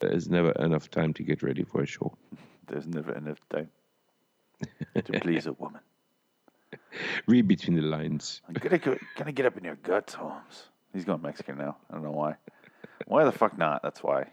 There's never enough time to get ready for a show. There's never enough time to please a woman. Read between the lines. Can I'm gonna, go, gonna get up in your guts, Holmes. He's going Mexican now. I don't know why. Why the fuck not? That's why.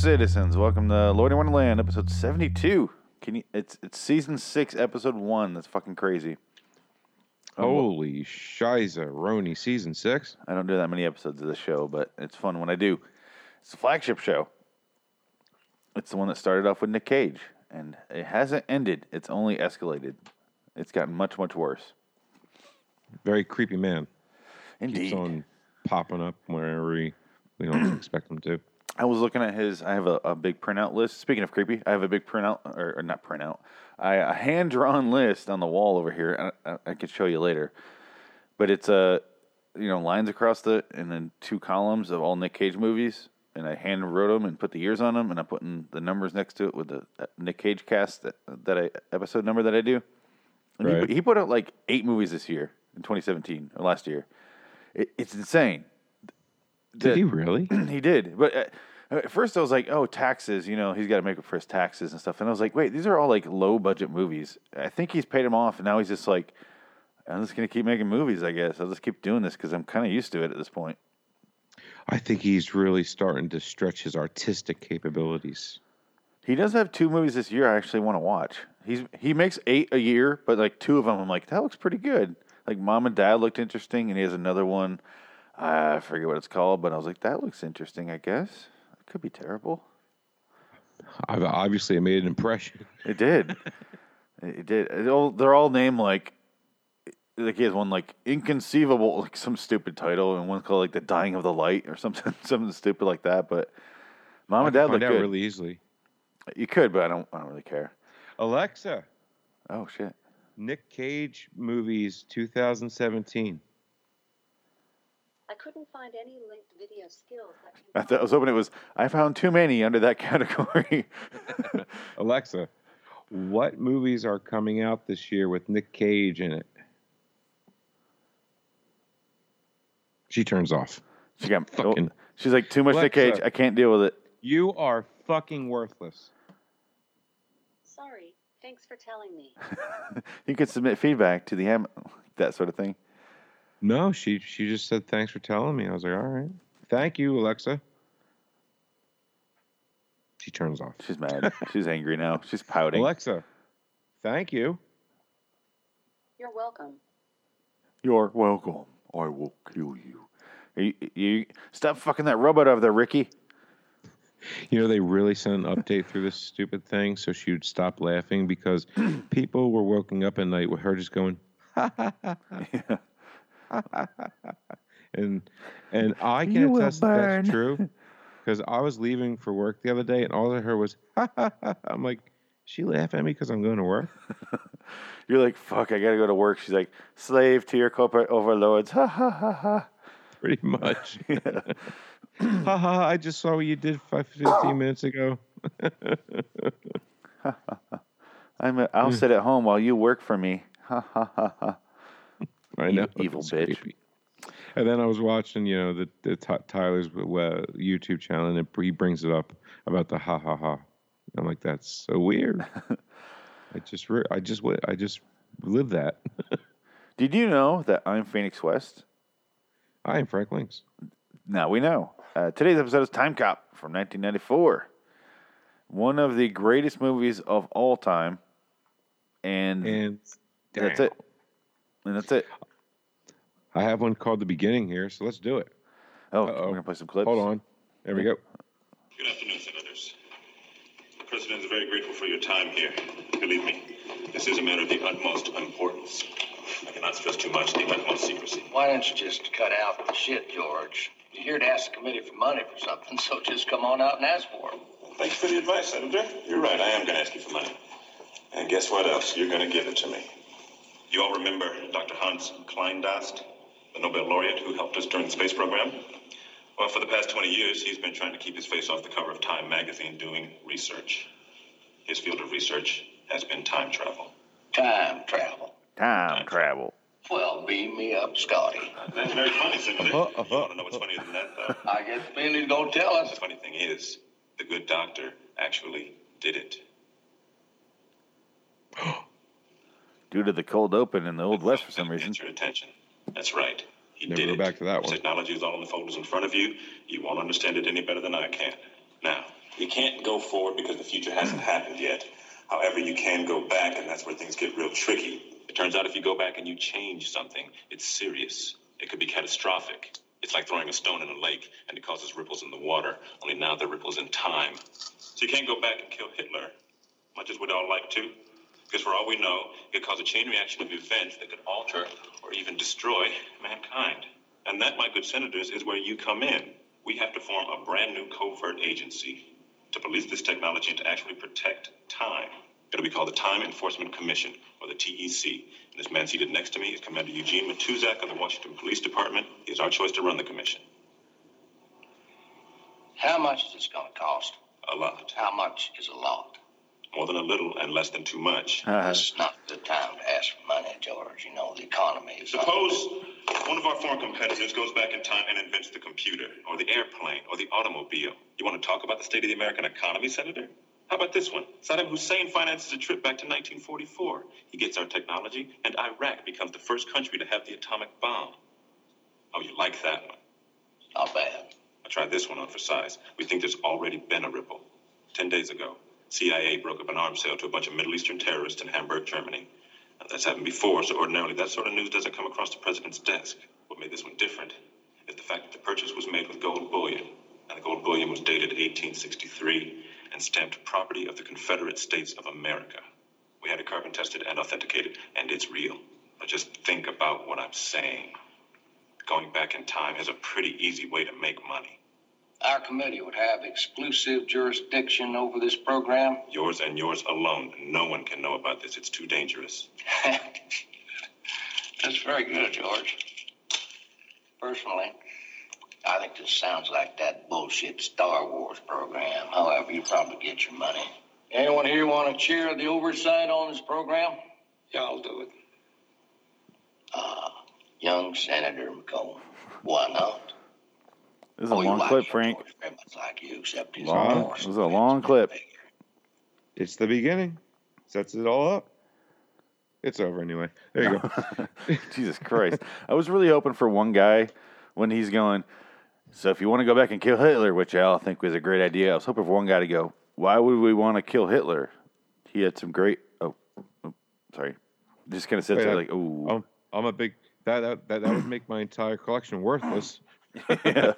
Citizens. Welcome to Lord in Wonderland, episode seventy-two. Can you? It's it's season six, episode one. That's fucking crazy. Um, Holy shiza, Roni, season six. I don't do that many episodes of this show, but it's fun when I do. It's a flagship show. It's the one that started off with Nick Cage, and it hasn't ended. It's only escalated. It's gotten much, much worse. Very creepy man. Indeed. Keeps on popping up wherever we, we don't expect him to. I was looking at his. I have a, a big printout list. Speaking of creepy, I have a big printout, or, or not printout, I, a hand drawn list on the wall over here. I, I, I could show you later, but it's a, you know, lines across the and then two columns of all Nick Cage movies, and I hand wrote them and put the years on them, and I'm putting the numbers next to it with the uh, Nick Cage cast that, that I episode number that I do. And he, Right. put- he put out like eight movies this year in 2017 or last year. It, it's insane. Did he really? he did, but uh, at first I was like, "Oh, taxes." You know, he's got to make up for his taxes and stuff. And I was like, "Wait, these are all like low budget movies." I think he's paid him off, and now he's just like, "I'm just gonna keep making movies. I guess I'll just keep doing this because I'm kind of used to it at this point." I think he's really starting to stretch his artistic capabilities. He does have two movies this year I actually want to watch. He's he makes eight a year, but like two of them, I'm like, that looks pretty good. Like Mom and Dad looked interesting, and he has another one. I forget what it's called, but I was like, that looks interesting. I guess it could be terrible. I've, obviously, it made an impression. It did. it did. It all, they're all named like like he has one like inconceivable, like some stupid title, and one called like the dying of the light or something, something stupid like that. But mom and dad look find out good. really easily. You could, but I don't. I don't really care. Alexa, Oh shit. Nick Cage movies 2017. I couldn't find any linked video skills that I, thought, I was hoping it was. I found too many under that category. Alexa, what movies are coming out this year with Nick Cage in it? She turns off. she got. Oh, fucking- she's like too much Nick Cage. I can't deal with it. You are fucking worthless. Sorry, thanks for telling me. You could submit feedback to the am that sort of thing. No, she she just said thanks for telling me. I was like, all right, thank you, Alexa. She turns off. She's mad. she's angry now. She's pouting. Alexa, thank you. You're welcome. You're welcome. I will kill you. You, you stop fucking that robot over there, Ricky. You know, they really sent an update through this stupid thing so she would stop laughing because people were waking up at night with her just going, and and I can You will attest that that's true because I was leaving for work the other day and all I heard was, I'm like, she laugh at me because I'm going to work. You're like, fuck, I gotta go to work. She's like, slave to your corporate overlords. Ha ha ha ha. Pretty much. Haha, I just saw what you did five, 15 minutes ago. I'm a, I'll mm. sit at home while you work for me. Ha ha ha ha. I know. evil it's bitch. creepy. And then I was watching, you know, the, the Ty- Tyler's uh, YouTube channel, and it, he brings it up about the ha ha ha. I'm like, that's so weird. I just, re- I just, I just live that. Did you know that I'm Phoenix West? I am Frank Links. Now we know. Uh, today's episode is Time Cop from 1994. One of the greatest movies of all time. And, And that's damn. it. And that's it. I have one called The Beginning here, so let's do it. Oh, Uh-oh. we're going to play some clips. Hold on. There we go. Good afternoon, Senators. The President is very grateful for your time here. Believe me, this is a matter of the utmost importance. I cannot stress too much the utmost secrecy. Why don't you just cut out the shit, George? You're here to ask the committee for money for something, so just come on out and ask for it. Thanks for the advice, Senator. You're right, I am going to ask you for money. And guess what else? You're going to give it to me. You all remember Dr. Hans Kleindast, the Nobel laureate who helped us during the space program? Well, for the past 20 years, he's been trying to keep his face off the cover of Time magazine doing research. His field of research has been time travel. Time travel. Time travel. Well, beam me up, Scotty. That's very funny, Senator. Uh-huh, You uh-huh. want to know what's funnier than that, though? I guess the feeling he's gonna tell us. The funny thing is, the good doctor actually did it. Due to the cold open in the Old West for some reason. Get your attention. That's right. He Never did go it. back to that one. Technology is all in the folders in front of you. You won't understand it any better than I can. Now, you can't go forward because the future hasn't happened yet. However, you can go back, and that's where things get real tricky. It turns out if you go back and you change something, it's serious. It could be catastrophic. It's like throwing a stone in a lake, and it causes ripples in the water. Only now they're ripples in time. So you can't go back and kill Hitler, much as we'd all like to. Because for all we know, it could cause a chain reaction of events that could alter or even destroy mankind. And that, my good senators, is where you come in. We have to form a brand new covert agency to police this technology and to actually protect time. It'll be called the Time Enforcement Commission, or the TEC. And this man seated next to me is Commander Eugene Matuzak of the Washington Police Department. He is our choice to run the commission. How much is this gonna cost? A lot. How much is a lot? More than a little and less than too much. Uh, This is not the time to ask for money, George. You know, the economy is. Suppose one of our foreign competitors goes back in time and invents the computer, or the airplane, or the automobile. You want to talk about the state of the American economy, Senator? How about this one? Saddam Hussein finances a trip back to 1944. He gets our technology, and Iraq becomes the first country to have the atomic bomb. Oh, you like that one? Not bad. I tried this one on for size. We think there's already been a ripple. Ten days ago, CIA broke up an arms sale to a bunch of Middle Eastern terrorists in Hamburg, Germany. Now, that's happened before, so ordinarily that sort of news doesn't come across the president's desk. What made this one different is the fact that the purchase was made with gold bullion, and the gold bullion was dated 1863 and stamped property of the Confederate States of America. We had it carbon tested and authenticated, and it's real. But just think about what I'm saying. Going back in time is a pretty easy way to make money. Our committee would have exclusive jurisdiction over this program. Yours and yours alone. No one can know about this. It's too dangerous. That's very good, George. Personally, I think this sounds like that bullshit Star Wars program. However, you probably get your money. Anyone here want to chair the oversight on this program? Yeah, I'll do it. Uh, young Senator McComb. Why not? This is a Oh, you long clip, Frank. George, very much like you, Long- this is a long clip. It's the beginning. Sets it all up. It's over anyway. There you go. Jesus Christ. I was really hoping for one guy when he's going, so if you want to go back and kill Hitler, which I all think was a great idea, I was hoping for one guy to go, why would we want to kill Hitler? He had some great, oh, oh sorry. Just kind of sits Wait, like, ooh. I'm, I'm a big that, that that that would make my entire collection worthless. Yeah.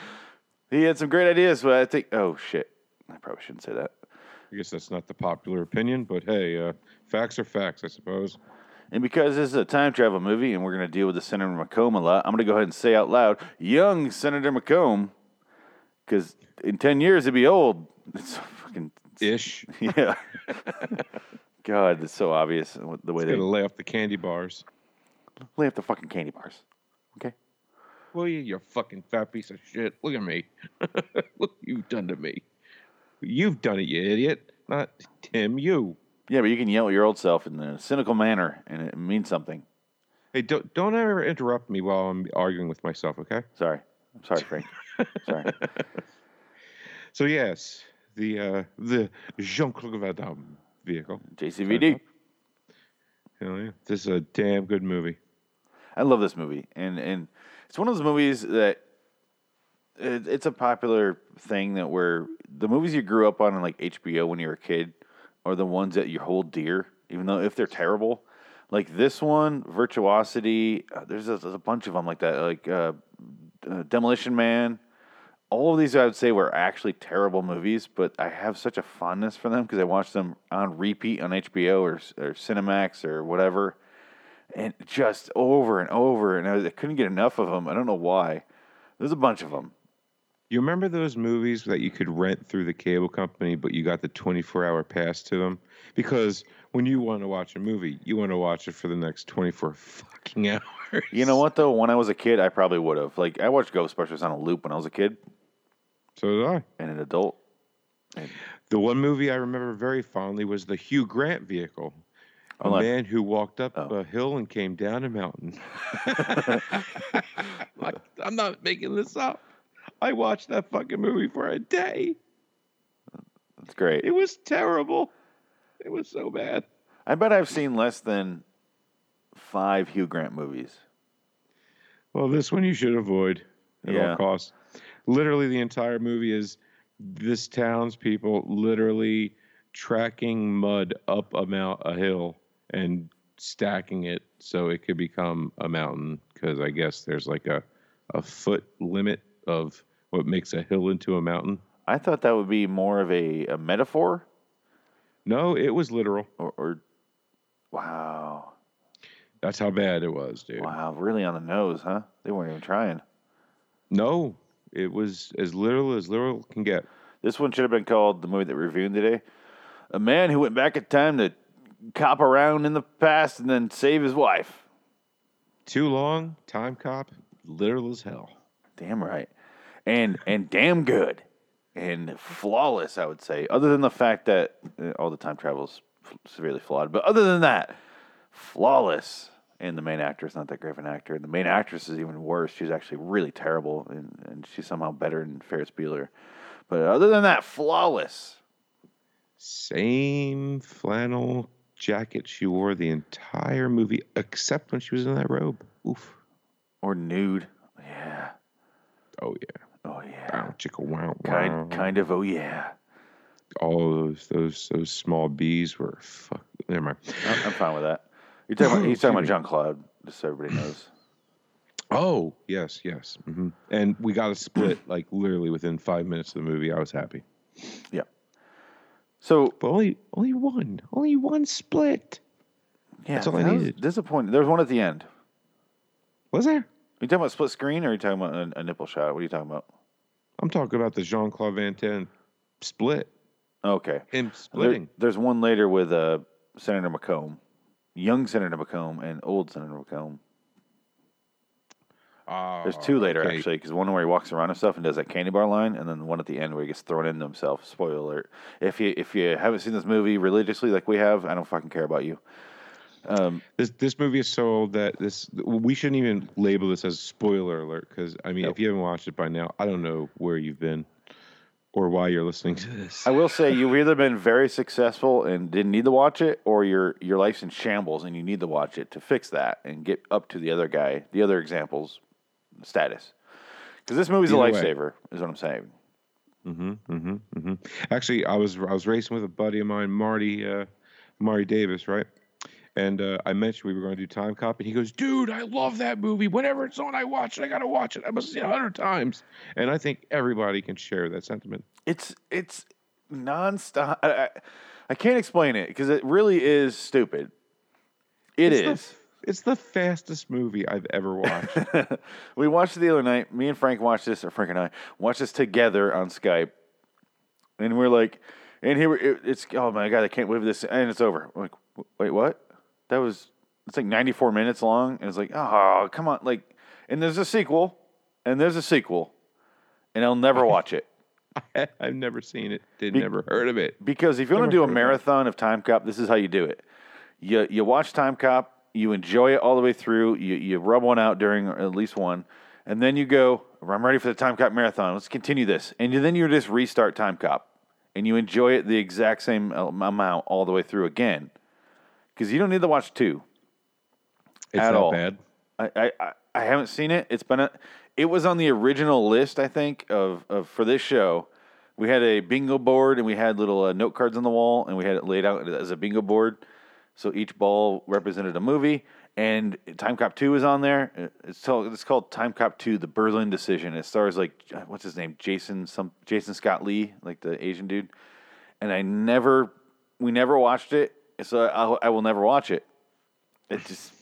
he had some great ideas, but I think, oh shit. I probably shouldn't say that. I guess that's not the popular opinion, but hey, uh, facts are facts, I suppose. And because this is a time travel movie and we're going to deal with the Senator McComb a lot, I'm going to go ahead and say out loud, young Senator McComb, because in 10 years he'd be old. It's fucking, Ish. yeah. God, it's so obvious the way they Gotta lay off the candy bars. lay off the fucking candy bars. Okay? Well, you, you fucking fat piece of shit. Look at me. Look what you've done to me. You've done it, you idiot. Not Tim, you. Yeah, but you can yell at your old self in a cynical manner and it means something. Hey, don't don't ever interrupt me while I'm arguing with myself, okay? Sorry. I'm sorry, Frank. sorry. So yes, the uh, the Jean-Claude Van Damme vehicle. JCVD. Hell yeah. This is a damn good movie. I love this movie, and and it's one of those movies that it, it's a popular thing that where the movies you grew up on in like HBO when you were a kid are the ones that you hold dear, even though if they're terrible. Like this one, Virtuosity. Uh, there's, a, there's a bunch of them like that, like uh, uh, Demolition Man. All of these I would say were actually terrible movies, but I have such a fondness for them because I watched them on repeat on HBO or, or Cinemax or whatever and just over and over, and I, I couldn't get enough of them. I don't know why. There's a bunch of them. You remember those movies that you could rent through the cable company, but you got the 24 hour pass to them? Because when you want to watch a movie, you want to watch it for the next 24 fucking hours. You know what though? When I was a kid, I probably would have. Like I watched Ghostbusters on a loop when I was a kid So did I. and an adult. The one movie I remember very fondly was the Hugh Grant vehicle. A Hold on. man who walked up Oh. a hill and came down a mountain. like, I'm not making this up. I watched that fucking movie for a day. That's great. It was terrible. It was so bad. I bet I've seen less than five Hugh Grant movies. Well, this one you should avoid at Yeah. all costs. Literally, the entire movie is this town's people literally tracking mud up a mount a hill and stacking it so it could become a mountain. Because I guess there's like a a foot limit of what makes a hill into a mountain. I thought that would be more of a, a metaphor No, it was literal. or, or wow. That's how bad it was, dude. Wow, really on the nose, huh? They weren't even trying. No, it was as literal as literal can get. This one should have been called the movie that we're reviewing today. A man who went back in time to cop around in the past and then save his wife. Too long, time cop, literal as hell. Damn right. And and damn good. And flawless, I would say. Other than the fact that uh, all the time travel is severely flawed. But other than that, flawless. And the main actor is not that great of an actor. And the main actress is even worse. She's actually really terrible. And, and she's somehow better than Ferris Bueller. But other than that, flawless. Same flannel jacket she wore the entire movie, except when she was in that robe. Oof. Or nude. Yeah. Oh yeah. Oh yeah. Wow, chicka wow, wow. Kind kind of oh yeah. All those those those small bees were fuck. Never mind. I'm, I'm fine with that. You're talking about, talking about. John Cloud, just so everybody knows. Oh yes, yes. hmm And we got a split like literally within five minutes of the movie. I was happy, Yeah. So but only only one, only one split. yeah, That's all I that was needed. Disappointed. There's one at the end. Was there? Are you talking about split screen or are you talking about a, a nipple shot? What are you talking about? I'm talking about the Jean Claude Van Damme split. Okay. Him There- splitting. there's one later with uh, Senator McComb, young Senator McComb, and old Senator McComb. There's two later Oh, okay. actually, because one where he walks around himself and does that candy bar line, and then the one at the end where he gets thrown into himself. Spoiler alert! If you if you haven't seen this movie religiously like we have, I don't fucking care about you. Um, This this movie is so old that this we shouldn't even label this as spoiler alert because I mean if you haven't watched it by now I don't know where you've been or why you're listening to this. I will say you've either been very successful and didn't need to watch it, or your your life's in shambles and you need to watch it to fix that and get up to the other guy, the other examples status. Because this movie's a Either way. lifesaver, is what I'm saying. Mm-hmm, mm-hmm, mm-hmm. Actually, I was I was racing with a buddy of mine, Marty uh, Marty Davis, right? And uh, I mentioned we were going to do Time Cop, and he goes, "Dude, I love that movie. Whenever it's on, I watch it. I gotta watch it. I must see it a hundred times." And I think everybody can share that sentiment. It's it's nonstop. I, I, I can't explain it because it really is stupid. It it's is. It's the fastest movie I've ever watched. we watched it the other night. Me and Frank watched this, or Frank and I watched this together on Skype, and we're like, and here it, it's oh my god, I can't believe this, and it's over. I'm like, wait, what? That was it's like 94 minutes long, and it's like, oh come on, like, and there's a sequel, and there's a sequel, and I'll never watch it. I've never seen it. Did Be- never heard of it. Because if you want to do a heard of marathon of Time Cop, this is how you do it. You you watch Time Cop, you enjoy it all the way through. You you rub one out during at least one, and then you go. I'm ready for the Time Cop marathon. Let's continue this, and you, then you just restart Time Cop, and you enjoy it the exact same amount all the way through again. Because you don't need to watch two. It's At that all. bad. I, I, I- I haven't seen it. It's been a, it was on the original list, I think, of, of for this show. We had a bingo board and we had little uh, note cards on the wall and we had it laid out as a bingo board. So each ball represented a movie. And Time Cop Two is on there. It's called, it's called Time Cop Two: The Berlin Decision. It stars like what's his name, Jason some Jason Scott Lee, like the Asian dude. And I never, we never watched it, so I, I will never watch it. It just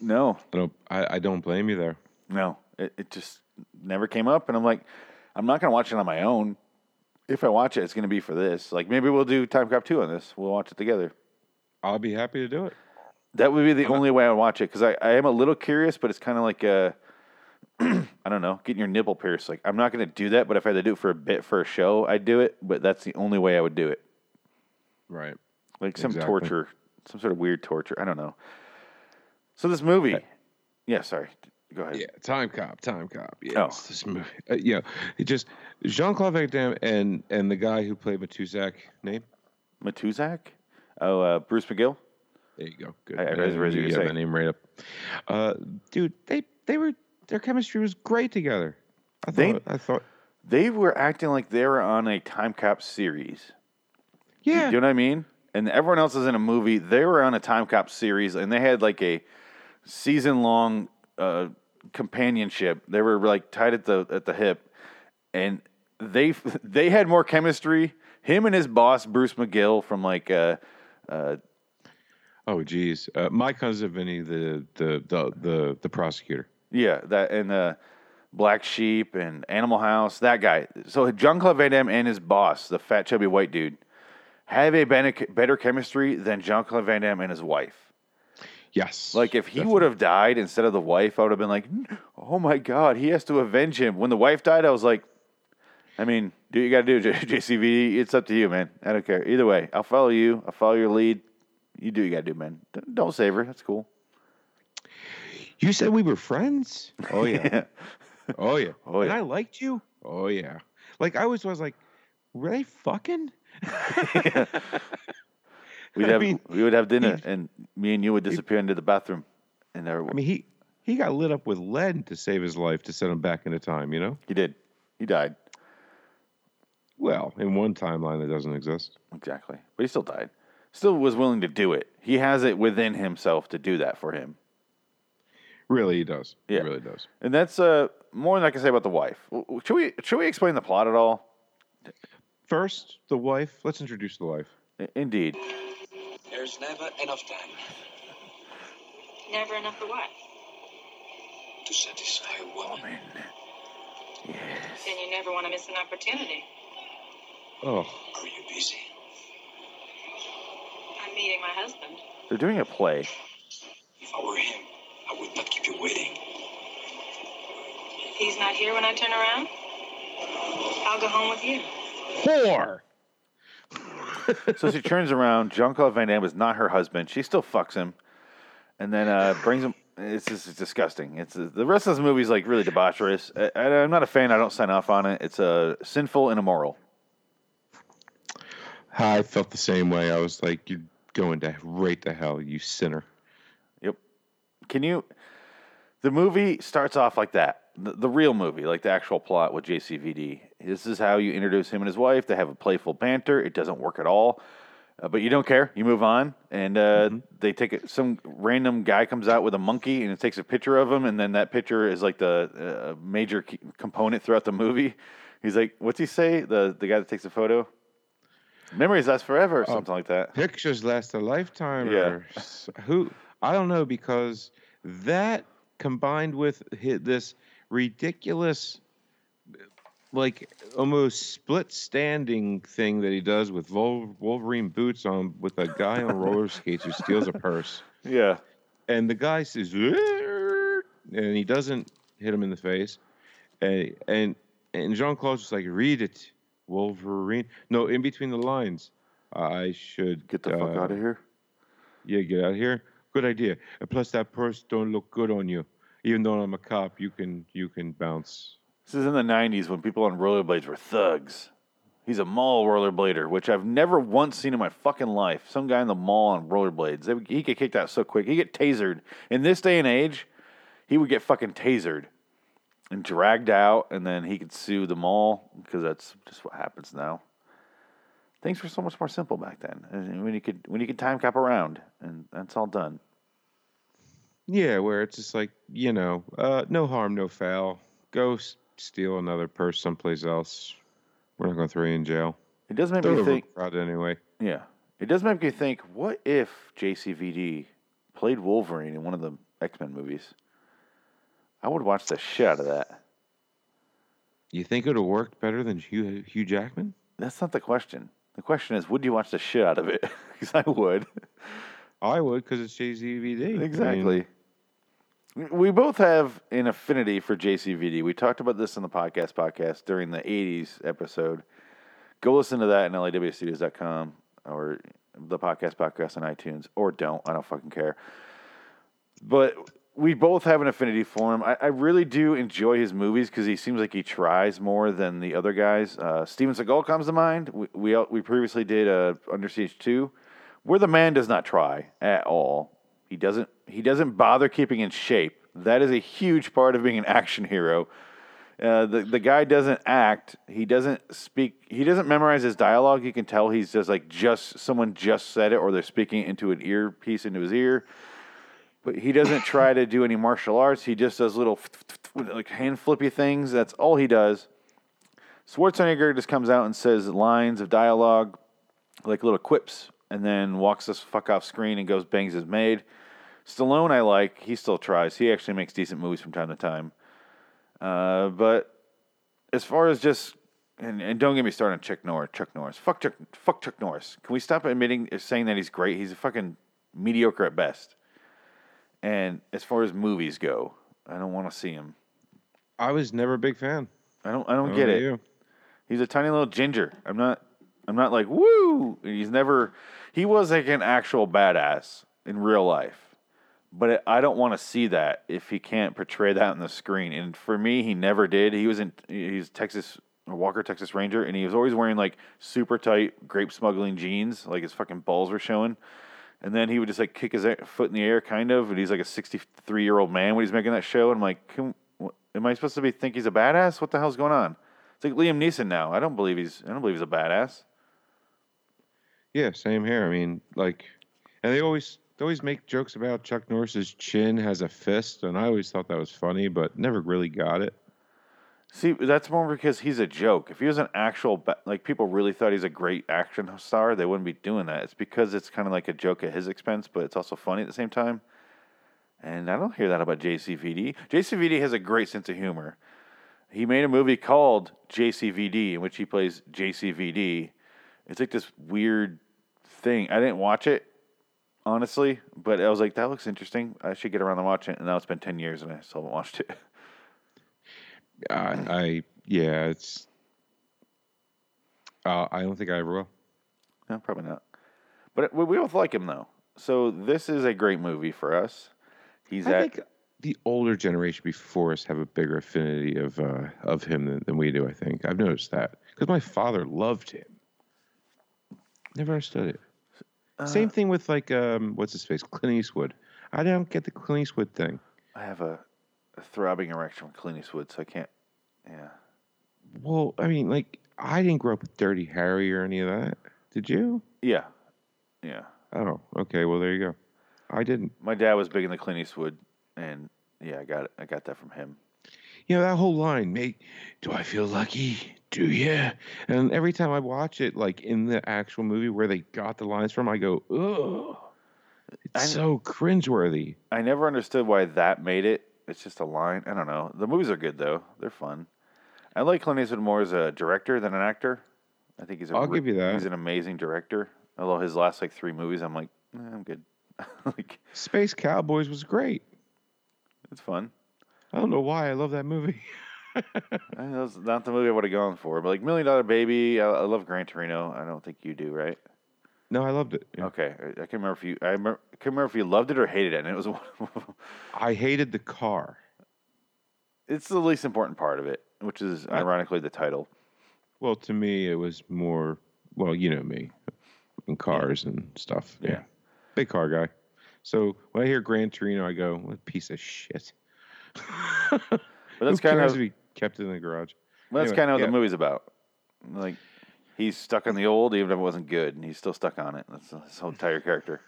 no. I don't. I, I don't blame you there. No, it, it just never came up, and I'm like, I'm not gonna watch it on my own. If I watch it, it's gonna be for this. Like maybe we'll do Time Cop two on this. We'll watch it together. I'll be happy to do it. That would be the only way I would watch it because I, I am a little curious, but it's kind of like uh, I don't know, getting your nipple pierced. Like I'm not gonna do that, but if I had to do it for a bit for a show, I'd do it. But that's the only way I would do it. Right. like some Exactly. torture, some sort of weird torture. I don't know. So this movie, yeah, sorry, go ahead. Yeah, Time Cop, Time Cop. Yeah, Oh. this movie. Uh, yeah, it just Jean Claude Van Damme and and the guy who played Matusak name. Matuzak, oh uh, Bruce McGill. There you go. Good. I- I read- read you saying. name right up. Uh, dude, they they were their chemistry was great together. I They- thought. I thought. They were acting like they were on a time cop series. Yeah. Do you know what I mean? And everyone else is in a movie. They were on a time cop series, and they had like a season long uh, companionship. They were like tied at the at the hip, and they they had more chemistry. Him and his boss Bruce McGill from like uh, uh, Oh, geez. Uh, My Cousin Vinny, the the the the the prosecutor. Yeah, that and uh, Black Sheep and Animal House. That guy. So John Claude Van Damme and his boss, the fat chubby white dude, have a better, chemistry than John Claude Van Damme and his wife. Yes. Like if he would have died instead of the wife, I would have been like, "Oh my god, he has to avenge him." When the wife died, I was like, "I mean, do what you got to do, J- JCVD. It's up to you, man. I don't care. Either way, I'll follow you. I'll follow your lead. You do what you got to do, man. Don't save her. That's cool." You said we were friends. Oh yeah. Yeah. Oh yeah. Oh, And yeah. I liked you. Oh yeah. Like I was was like, were they fucking? We'd I have mean, we would have dinner, he- and me and you would disappear into the bathroom. And there, I mean, he he got lit up with lead to save his life to send him back into time. You know. he did. He died Well, in one timeline that doesn't exist. exactly, but he still died. Still was willing to do it. He has it within himself to do that for him, Really, he does. Yeah. He really does. and that's uh more than I can say about the wife. W- w- Should we should we explain the plot at all? First, the wife. Let's introduce the wife. Indeed, There's never enough time Never enough for what? to satisfy a woman. Yes. Then you never want to miss an opportunity. Oh, Are you busy? I'm meeting my husband. they're doing a play. If I were him, I would not keep you waiting. If he's not here when I turn around, I'll go home with you. whore. So she turns around. Jean Claude Van Damme is not her husband. She still fucks him, and then uh, brings him. It's just it's disgusting. It's the rest of this movie is like really debaucherous. I, I, I'm not a fan. I don't sign off on it. It's uh, sinful and immoral. I felt the same way. I was like, you're going to right to hell, you sinner. Yep. Can you? The movie starts off like that. The, the real movie, like the actual plot with JCVD. This is how you introduce him and his wife. They have a playful banter. It doesn't work at all, uh, but you don't care. You move on, and uh, they take it. Some random guy comes out with a monkey and it takes a picture of him, and then that picture is like the uh, major component throughout the movie. He's like, "What's he say?" The the guy that takes the photo. Memories last forever, or oh, something like that. Pictures last a lifetime. Yeah. Or who? I don't know because that combined with this ridiculous, like almost split standing thing that he does with Wolverine boots on with a guy on roller skates who steals a purse, Yeah. and the guy says, and he doesn't hit him in the face, and and and Jean Claude's just like, read it, Wolverine. No, in between the lines. I should Get the fuck uh, out of here. yeah, get out of here. Good idea. And plus, that purse don't look good on you. Even though I'm a cop, you can you can bounce. This is in the 90s when people on rollerblades were thugs. He's a mall rollerblader, which I've never once seen in my fucking life. Some guy in the mall on rollerblades. They, he get kicked out so quick. He get tasered. In this day and age, he would get fucking tasered and dragged out, and then he could sue the mall because that's just what happens now. Things were so much more simple back then. And when you could when you could time cap around, and that's all done. Yeah, where it's just like you know, uh, no harm, no foul. Go s- steal another purse someplace else. We're not going to throw you in jail. It does make They're me think. anyway. Yeah. It does make me think what if JCVD played Wolverine in one of the X Men movies? I would watch the shit out of that. You think it would have worked better than Hugh, Hugh Jackman? That's not the question. The question is, would you watch the shit out of it? Because I would. I would because it's JCVD. I mean, Exactly. we both have an affinity for JCVD. We talked about this in the podcast podcast during the 80s episode. Go listen to that in lawstudios.com or the podcast podcast on iTunes or don't. I don't fucking care. But we both have an affinity for him. I, I really do enjoy his movies because he seems like he tries more than the other guys. Uh, Steven Seagal comes to mind. We we, we previously did uh, Under Siege 2 where the man does not try at all. He doesn't he doesn't bother keeping in shape. That is a huge part of being an action hero. Uh, the the guy doesn't act. He doesn't speak. He doesn't memorize his dialogue. You can tell he's just like just someone just said it, or they're speaking into an earpiece into his ear. But he doesn't try to do any martial arts. He just does little like hand flippy things. That's all he does. Schwarzenegger just comes out and says lines of dialogue, like little quips, and then walks us fuck off screen and goes bangs his maid. Stallone, I like. He still tries. He actually makes decent movies from time to time. Uh, but as far as just and, and don't get me started on Chuck Norris. Chuck Norris. Fuck Chuck. Fuck Chuck Norris. Can we stop admitting saying that he's great? He's a fucking mediocre at best. And as far as movies go, I don't want to see him. I was never a big fan. I don't. I don't I get it. you. He's a tiny little ginger. I'm not. I'm not like woo. He's never. He was like an actual badass in real life, but it, I don't want to see that if he can't portray that on the screen. And for me, he never did. He was in. He's Texas Walker, Texas Ranger, and he was always wearing like super tight grape smuggling jeans, like his fucking balls were showing. And then he would just like kick his foot in the air, kind of. And he's like a 63 year old man when he's making that show. And I'm like, can, am I supposed to be think he's a badass? What the hell's going on? It's like Liam Neeson now. I don't believe he's. I don't believe he's a badass. Yeah, same here. I mean, like, and they always they always make jokes about Chuck Norris's chin has a fist, and I always thought that was funny, but never really got it. See, that's more because he's a joke. If he was an actual, like people really thought he's a great action star, they wouldn't be doing that. It's because it's kind of like a joke at his expense, but it's also funny at the same time. And I don't hear that about JCVD. JCVD has a great sense of humor. He made a movie called JCVD in which he plays JCVD. It's like this weird thing. I didn't watch it, honestly, but I was like, that looks interesting. I should get around to watching it. And now it's been 10 years and I still haven't watched it. I, I yeah, it's. Uh, I don't think I ever will. No, probably not. But we, we both like him though. So this is a great movie for us. He's I at think the older generation before us have a bigger affinity of uh, of him than, than we do. I think I've noticed that because my father loved him. Never understood it. Uh, Same thing with like um, what's his face, Clint Eastwood. I don't get the Clint Eastwood thing. I have a, a throbbing erection with Clint Eastwood, so I can't. Yeah, Well, I mean, like I didn't grow up with Dirty Harry or any of that. Did you? yeah, yeah. Oh, okay. Well, there you go. I didn't. My dad was big into Clint Eastwood, and yeah, I got it. I got that from him. You know that whole line, mate. Do I feel lucky? Do you? And every time I watch it, like in the actual movie where they got the lines from, I go, ugh. It's I- so cringeworthy. I never understood why that made it. It's just a line. I don't know. The movies are good though. They're fun. I like Clint Eastwood more as a director than an actor. I think he's. A I'll re- give you that. He's an amazing director. Although his last like three movies, I'm like, eh, I'm good. like Space Cowboys was great. it's fun. I don't know why I love that movie. That's not the movie I would have gone for, but like Million Dollar Baby, I, I love Gran Torino. I don't think you do, right? No, I loved it. Yeah. Okay, I, I can't remember if you. I, remember, I can't remember if you loved it or hated it, and it was. I hated the car. it's the least important part of it, which is ironically the title. Well, to me, it was more. Well, you know me, and cars and stuff. Yeah. Yeah. big car guy. So when I hear Gran Torino, I go, "What a piece of shit." But that's Who kind cares of if he kept it in the garage. Well, that's Anyway, kind of what yeah. the movie's about. Like he's stuck on the old, even if it wasn't good, and he's still stuck on it. That's his whole entire character.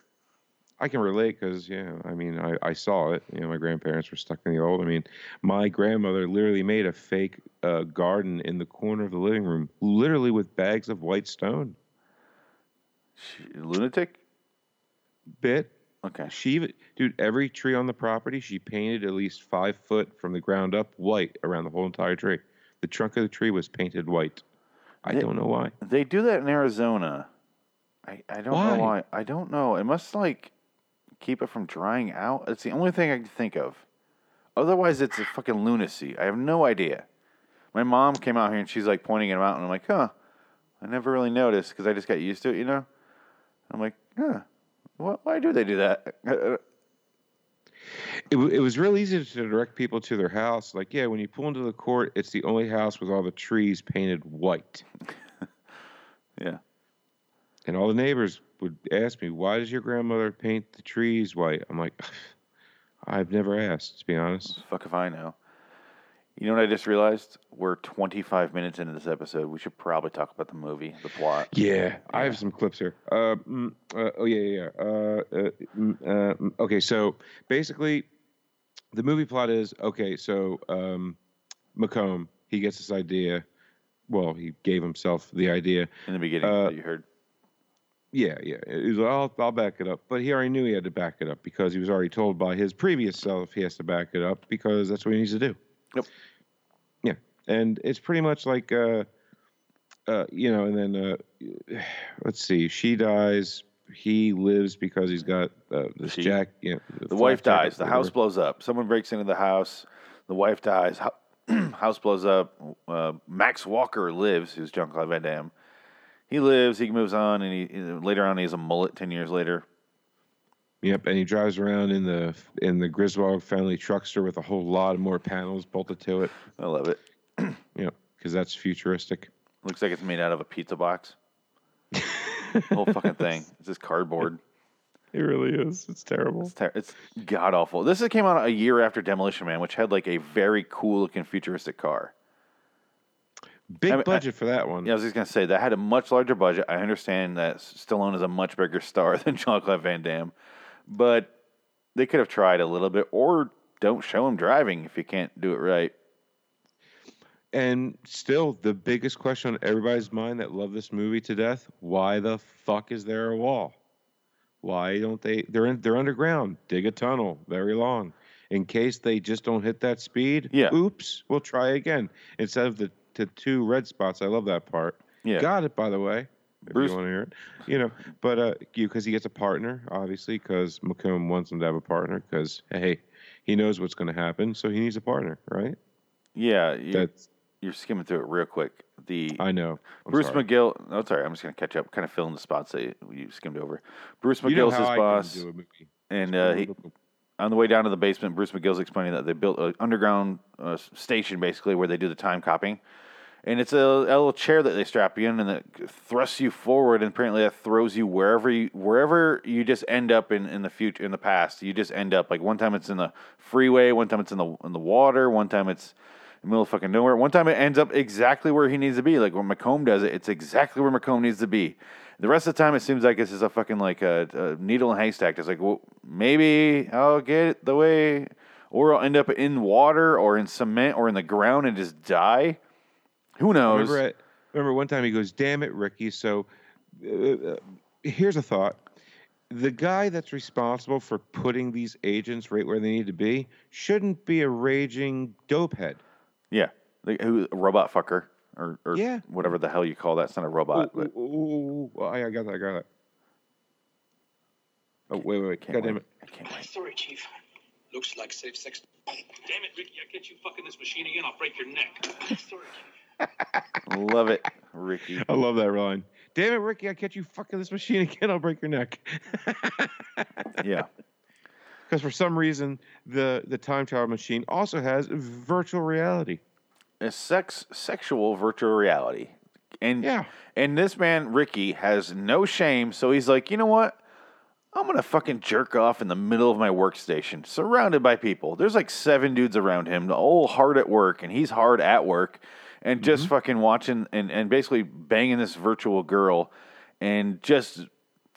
I can relate because yeah, I mean, I, I saw it. You know, my grandparents were stuck in the old. I mean, my grandmother literally made a fake uh, garden in the corner of the living room, literally with bags of white stone. She, lunatic. Bit Okay. she, dude, every tree on the property she painted at least five foot from the ground up white around the whole entire tree. The trunk of the tree was painted white. I They- don't know why. They do that in Arizona. I, I don't Why? know why. I don't know. It must like keep it from drying out. It's the only thing I can think of. Otherwise, it's a fucking lunacy. I have no idea. My mom came out here and she's like pointing it out, and I'm like, huh. I never really noticed because I just got used to it, you know. I'm like, huh. Why, why do they do that? It, w- it was real easy to direct people to their house. Like, yeah, when you pull into the court, it's the only house with all the trees painted white. yeah. And all the neighbors would ask me, why does your grandmother paint the trees white? I'm like, I've never asked, to be honest. Fuck if I know. You know what I just realized? We're 25 minutes into this episode. We should probably talk about the movie, the plot. Yeah, I have some clips here. Uh, mm, uh, oh yeah, yeah. yeah. Uh, uh, mm, uh, mm, okay, so basically, the movie plot is okay. So um, McComb he gets this idea. Well, he gave himself the idea. In the beginning, Uh, that you heard. Yeah, yeah. He's like, I'll, I'll back it up. But he already knew he had to back it up because he was already told by his previous self he has to back it up because that's what he needs to do. Yep. Yeah. And it's pretty much like, uh, uh, you know, and then, uh, let's see, she dies. He lives because he's got uh, this She- jack. You know, The flak wife dies. The house blows up. Someone breaks into the house. The wife dies. Hou- House blows up. Uh, Max Walker lives, who's John Claude Van Damme. He lives. He moves on, and he later on he has a mullet. Ten years later, Yep, and he drives around in the in the Griswold family truckster with a whole lot of more panels bolted to it. I love it. Yep, because that's futuristic. Looks like it's made out of a pizza box. the whole fucking thing. It's just cardboard. It really is. It's terrible. It's, ter- it's god awful. This came out a year after Demolition Man, which had like a very cool looking futuristic car. Big I mean, I- budget for that one. Yeah, I was just gonna say that had a much larger budget. I understand that Stallone is a much bigger star than Jean Claude Van Damme, but they could have tried a little bit, or don't show him driving if you can't do it right. And still, the biggest question on everybody's mind that love this movie to death: Why the fuck is there a wall? Why don't they? They're in, they're underground. Dig a tunnel, very long, in case they just don't hit that speed. Yeah. Oops. We'll try again instead of the, the two red spots. I love that part. Yeah, Got it, by the way. If Bruce- you want to hear it, you know, but uh, you because he gets a partner, obviously, because McComb wants him to have a partner, because hey, he knows what's going to happen, so he needs a partner, right? yeah. You, That's you're skimming through it real quick. The I know. I'm Bruce sorry. McGill. Oh, sorry. I'm just gonna catch up, kind of fill in the spots that you skimmed over. Bruce You know McGill's his boss, do a movie. and uh, he, on the way down to the basement, Bruce McGill's explaining that they built an underground uh, station, basically, where they do the time copying. And it's a, a little chair that they strap you in, and that thrusts you forward, and apparently that throws you wherever you wherever you just end up in, in the future, in the past. You just end up like one time it's in the freeway, one time it's in the in the water, one time it's in the middle of fucking nowhere. One time it ends up exactly where he needs to be. Like when McComb does it, it's exactly where McComb needs to be. The rest of the time, it seems like it's just a fucking like a, a needle and haystack. It's like, well, maybe I'll get it the way, or I'll end up in water or in cement or in the ground and just die. Who knows? Remember, at, remember one time he goes, "Damn it, Ricky." So uh, uh, here's a thought: the guy that's responsible for putting these agents right where they need to be shouldn't be a raging dopehead. yeah, the, who robot fucker or, or Yeah. whatever the hell you call that. It's not a robot, Ooh, but ooh, ooh, ooh, ooh. I I got that. I got that. Oh wait, wait, wait! can't God damn it! I can't wait. Sorry, Chief. Looks like safe sex. Damn it, Ricky, I get you fucking this machine again, I'll break your neck. Sorry, Love it, Ricky. I love that line. Damn it, Ricky! I catch you fucking this machine again. I'll break your neck. Yeah, Because for some reason, the the time travel machine also has virtual reality. a sex sexual virtual reality, and Yeah. and this man Ricky has no shame, so he's like, you know what? I'm gonna fucking jerk off in the middle of my workstation, surrounded by people. There's like seven dudes around him, all hard at work, and he's hard at work, and just fucking watching and, and basically banging this virtual girl, and just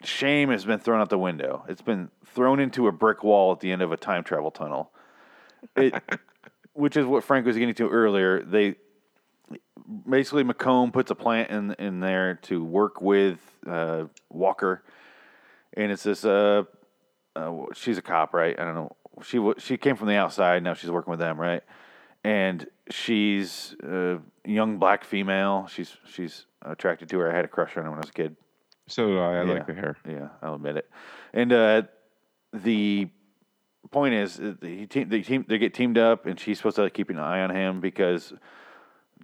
shame has been thrown out the window. It's been thrown into a brick wall at the end of a time travel tunnel. It, which is what Frank was getting to earlier. They basically McComb puts a plant in in there to work with uh, Walker, and it's this. Uh, uh, she's a cop, right? I don't know. She she came from the outside. Now she's working with them, right? And she's a young black female. She's she's attracted to her. I had a crush on her when I was a kid. So do I. I Yeah. like the hair. Yeah, I'll admit it. And uh, the point is, uh, he team, they team they get teamed up, and she's supposed to keep an eye on him because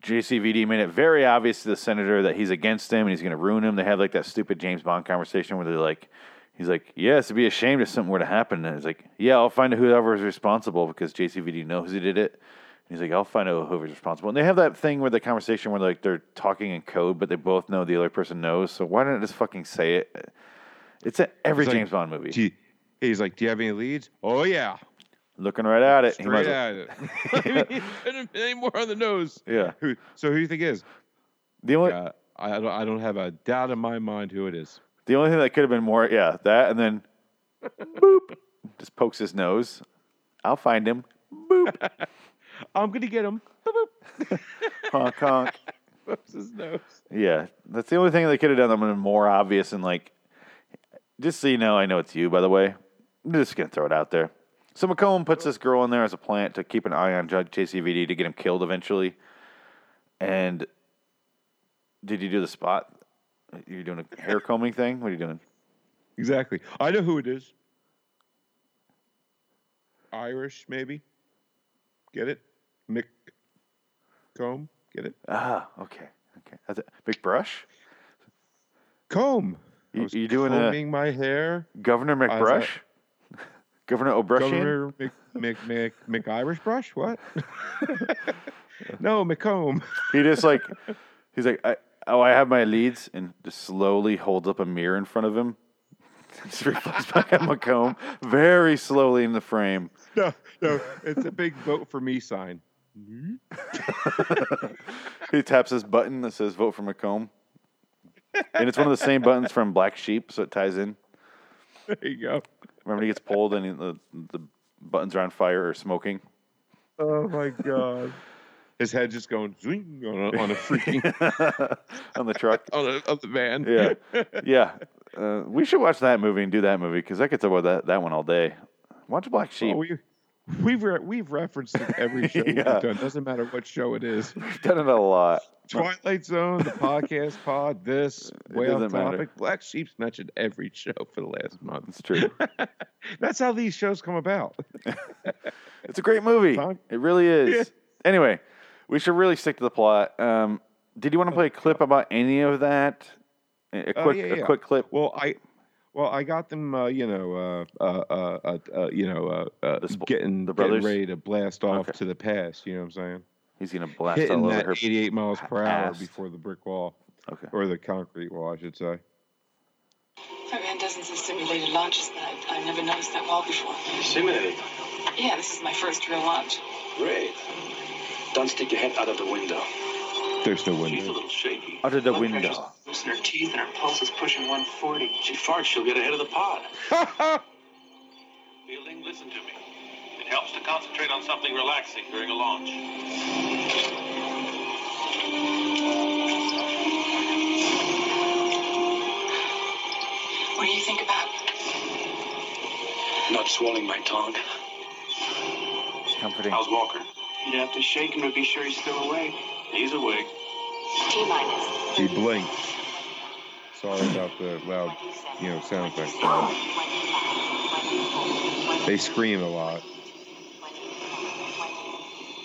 JCVD made it very obvious to the senator that he's against him and he's going to ruin him. They have like that stupid James Bond conversation where they're like, he's like, "Yes, it'd be a shame if something were to happen." And it's like, "Yeah, I'll find out whoever is responsible because JCVD knows who did it." He's like, "I'll find out whoever's responsible." And they have that thing where the conversation where like they're talking in code, but they both know the other person knows. So why don't I just fucking say it? It's in every like, James Bond movie. You- he's like, "Do you have any leads?" Oh yeah, Looking right at it. Straight at it. I mean, couldn't have any more on the nose. Yeah. Who, so who do you think is? The only Uh, I, I don't. I don't have a doubt in my mind who it is. the only thing that could have been more, yeah, that and then boop, just pokes his nose. I'll find him. Boop, I'm gonna get him. honk honk. What's his nose? Yeah, that's the only thing they could have done. that would have been more obvious and like, just so you know, I know it's you. By the way, I'm just gonna throw it out there. So McComb puts this girl in there as a plant to keep an eye on Judge JCVD to get him killed eventually. And did you do the spot? You're doing a hair combing thing. What are you doing? Exactly. I know who it is. Irish, maybe. Get it? Mick Comb. Get it? Ah, okay, okay. That's it. Brush. Comb. You- you doing a- combing my hair. Governor like- McBrush? Governor O'Brushian? Governor Mc, Mc, Mc, McIrish brush? What? no, McComb. He just like, he's like, I, oh, I have my leads, and just slowly holds up a mirror in front of him. Just reflects back on McComb very slowly in the frame. No, no, it's a big vote for me sign. He taps this button that says "Vote for McComb," and it's one of the same buttons from Black Sheep, so it ties in. There you go. Remember, he gets pulled and he, the the buttons are on fire or smoking. Oh my god. His head just going zwing on a, on a freaking on the truck. on, a, on the van. Yeah, yeah. Uh, we should watch that movie and do that movie because I could talk about that that one all day. Watch Black Sheep. Oh, we, we've re- we've referenced it every show Yeah. we've done. Doesn't matter what show it is. We've done it a lot. Twilight Zone, the podcast pod, this way off doesn't matter. topic. Black Sheep's mentioned every show for the last month. It's true. That's how these shows come about. It's a great movie. Tom? It really is. Anyway, we should really stick to the plot. Um, did you want to play a clip about any of that? A Oh, quick, yeah, a quick clip. Well, I well, I got them, uh, you know, uh, uh, uh, uh, uh, you know, uh, uh, The sp- getting the getting ready to blast off Okay. to the past. You know what I'm saying? He's gonna blast Hitting all over that her. 88 miles per hour before the brick wall Okay. or the concrete wall, I should say. I've had dozens of simulated launches, but I've, I've never noticed that wall before. Simulated. Yeah, this is my first real launch. Great. Don't stick your head out of the window. There's no She's a window. little shaky. Out of the Blood pressure's window. loose in her teeth and her pulse is pushing 140. She farts, she'll get ahead of the pod. Fielding, listen to me. It helps to concentrate on something relaxing during a launch. What do you think about? Not swallowing my tongue. It's comforting. How's Walker? You'd have to shake him to be sure he's still awake. He's awake. T minus. He blinked. Sorry about the loud, you know, sound effects. They scream a lot.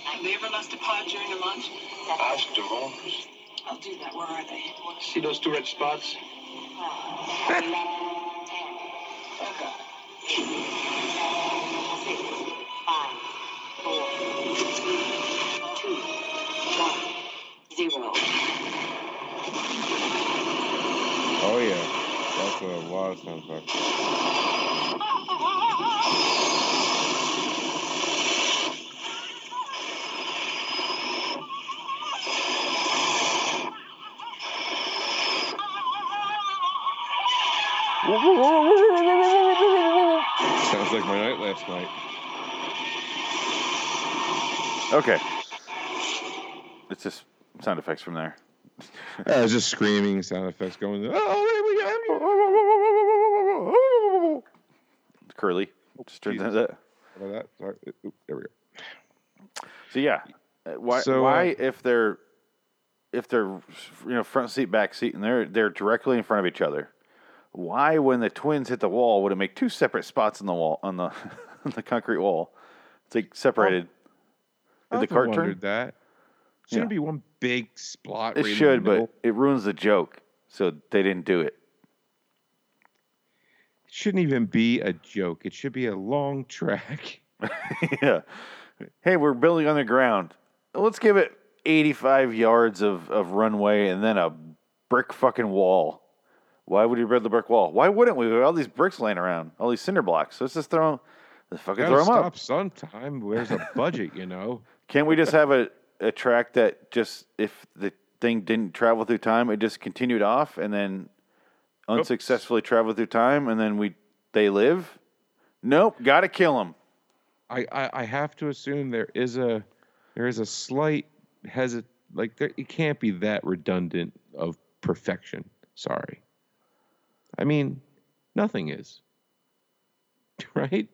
Have they ever lost a pod during a launch? Ask the rollers. I'll do that. Where are they? See those two red spots? Zero. Oh yeah, that's a lot of sound effects. Sounds like my night last night. Okay. It's just sound effects from there. Yeah, was just screaming sound effects going. Oh, Curly. Just turns Jesus. into that. there we go. That. Sorry. There we go. So yeah, Uh, Why? So, uh, if they're if they're you know front seat, back seat, and they're they're directly in front of each other, why, when the twins hit the wall, would it make two separate spots on the wall on the on the concrete wall? It's like separated. I Did the cart turn? wondered that. Shouldn't Yeah. be one big splot. It right should, but it ruins the joke. So they didn't do it. it shouldn't even be a joke. It should be a long track. yeah. Hey, we're building on the ground. Let's give it 85 yards of, of runway and then a brick fucking wall. Why would you build the brick wall? Why wouldn't we? We have all these bricks laying around, all these cinder blocks. Let's just throw, let's fucking throw them stop up. sometime. where's a budget, you know. Can't we just have a, a track that just, if the thing didn't travel through time, it just continued off and then unsuccessfully traveled through time and then we they live? Nope, gotta kill them. I, I, I have to assume there is a there is a slight hesit like there it can't be that redundant of perfection. Sorry. I mean, nothing is. Right?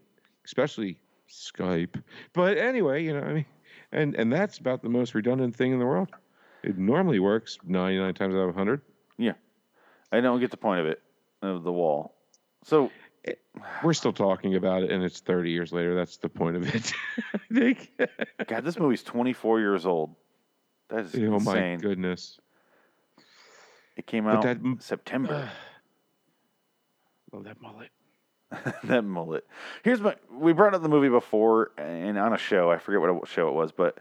Especially Skype. But anyway, you know, I mean and and that's about the most redundant thing in the world. It normally works 99 times out of 100. Yeah. I don't get the point of it, of the wall. So eh, We're still talking about it and it's 30 years later. That's the point of it. I think. God, this movie's 24 years old. That is oh my goodness. It came But out that September. Love that mullet. that mullet. Here's my. We brought up the movie before and on a show. I forget what show it was, but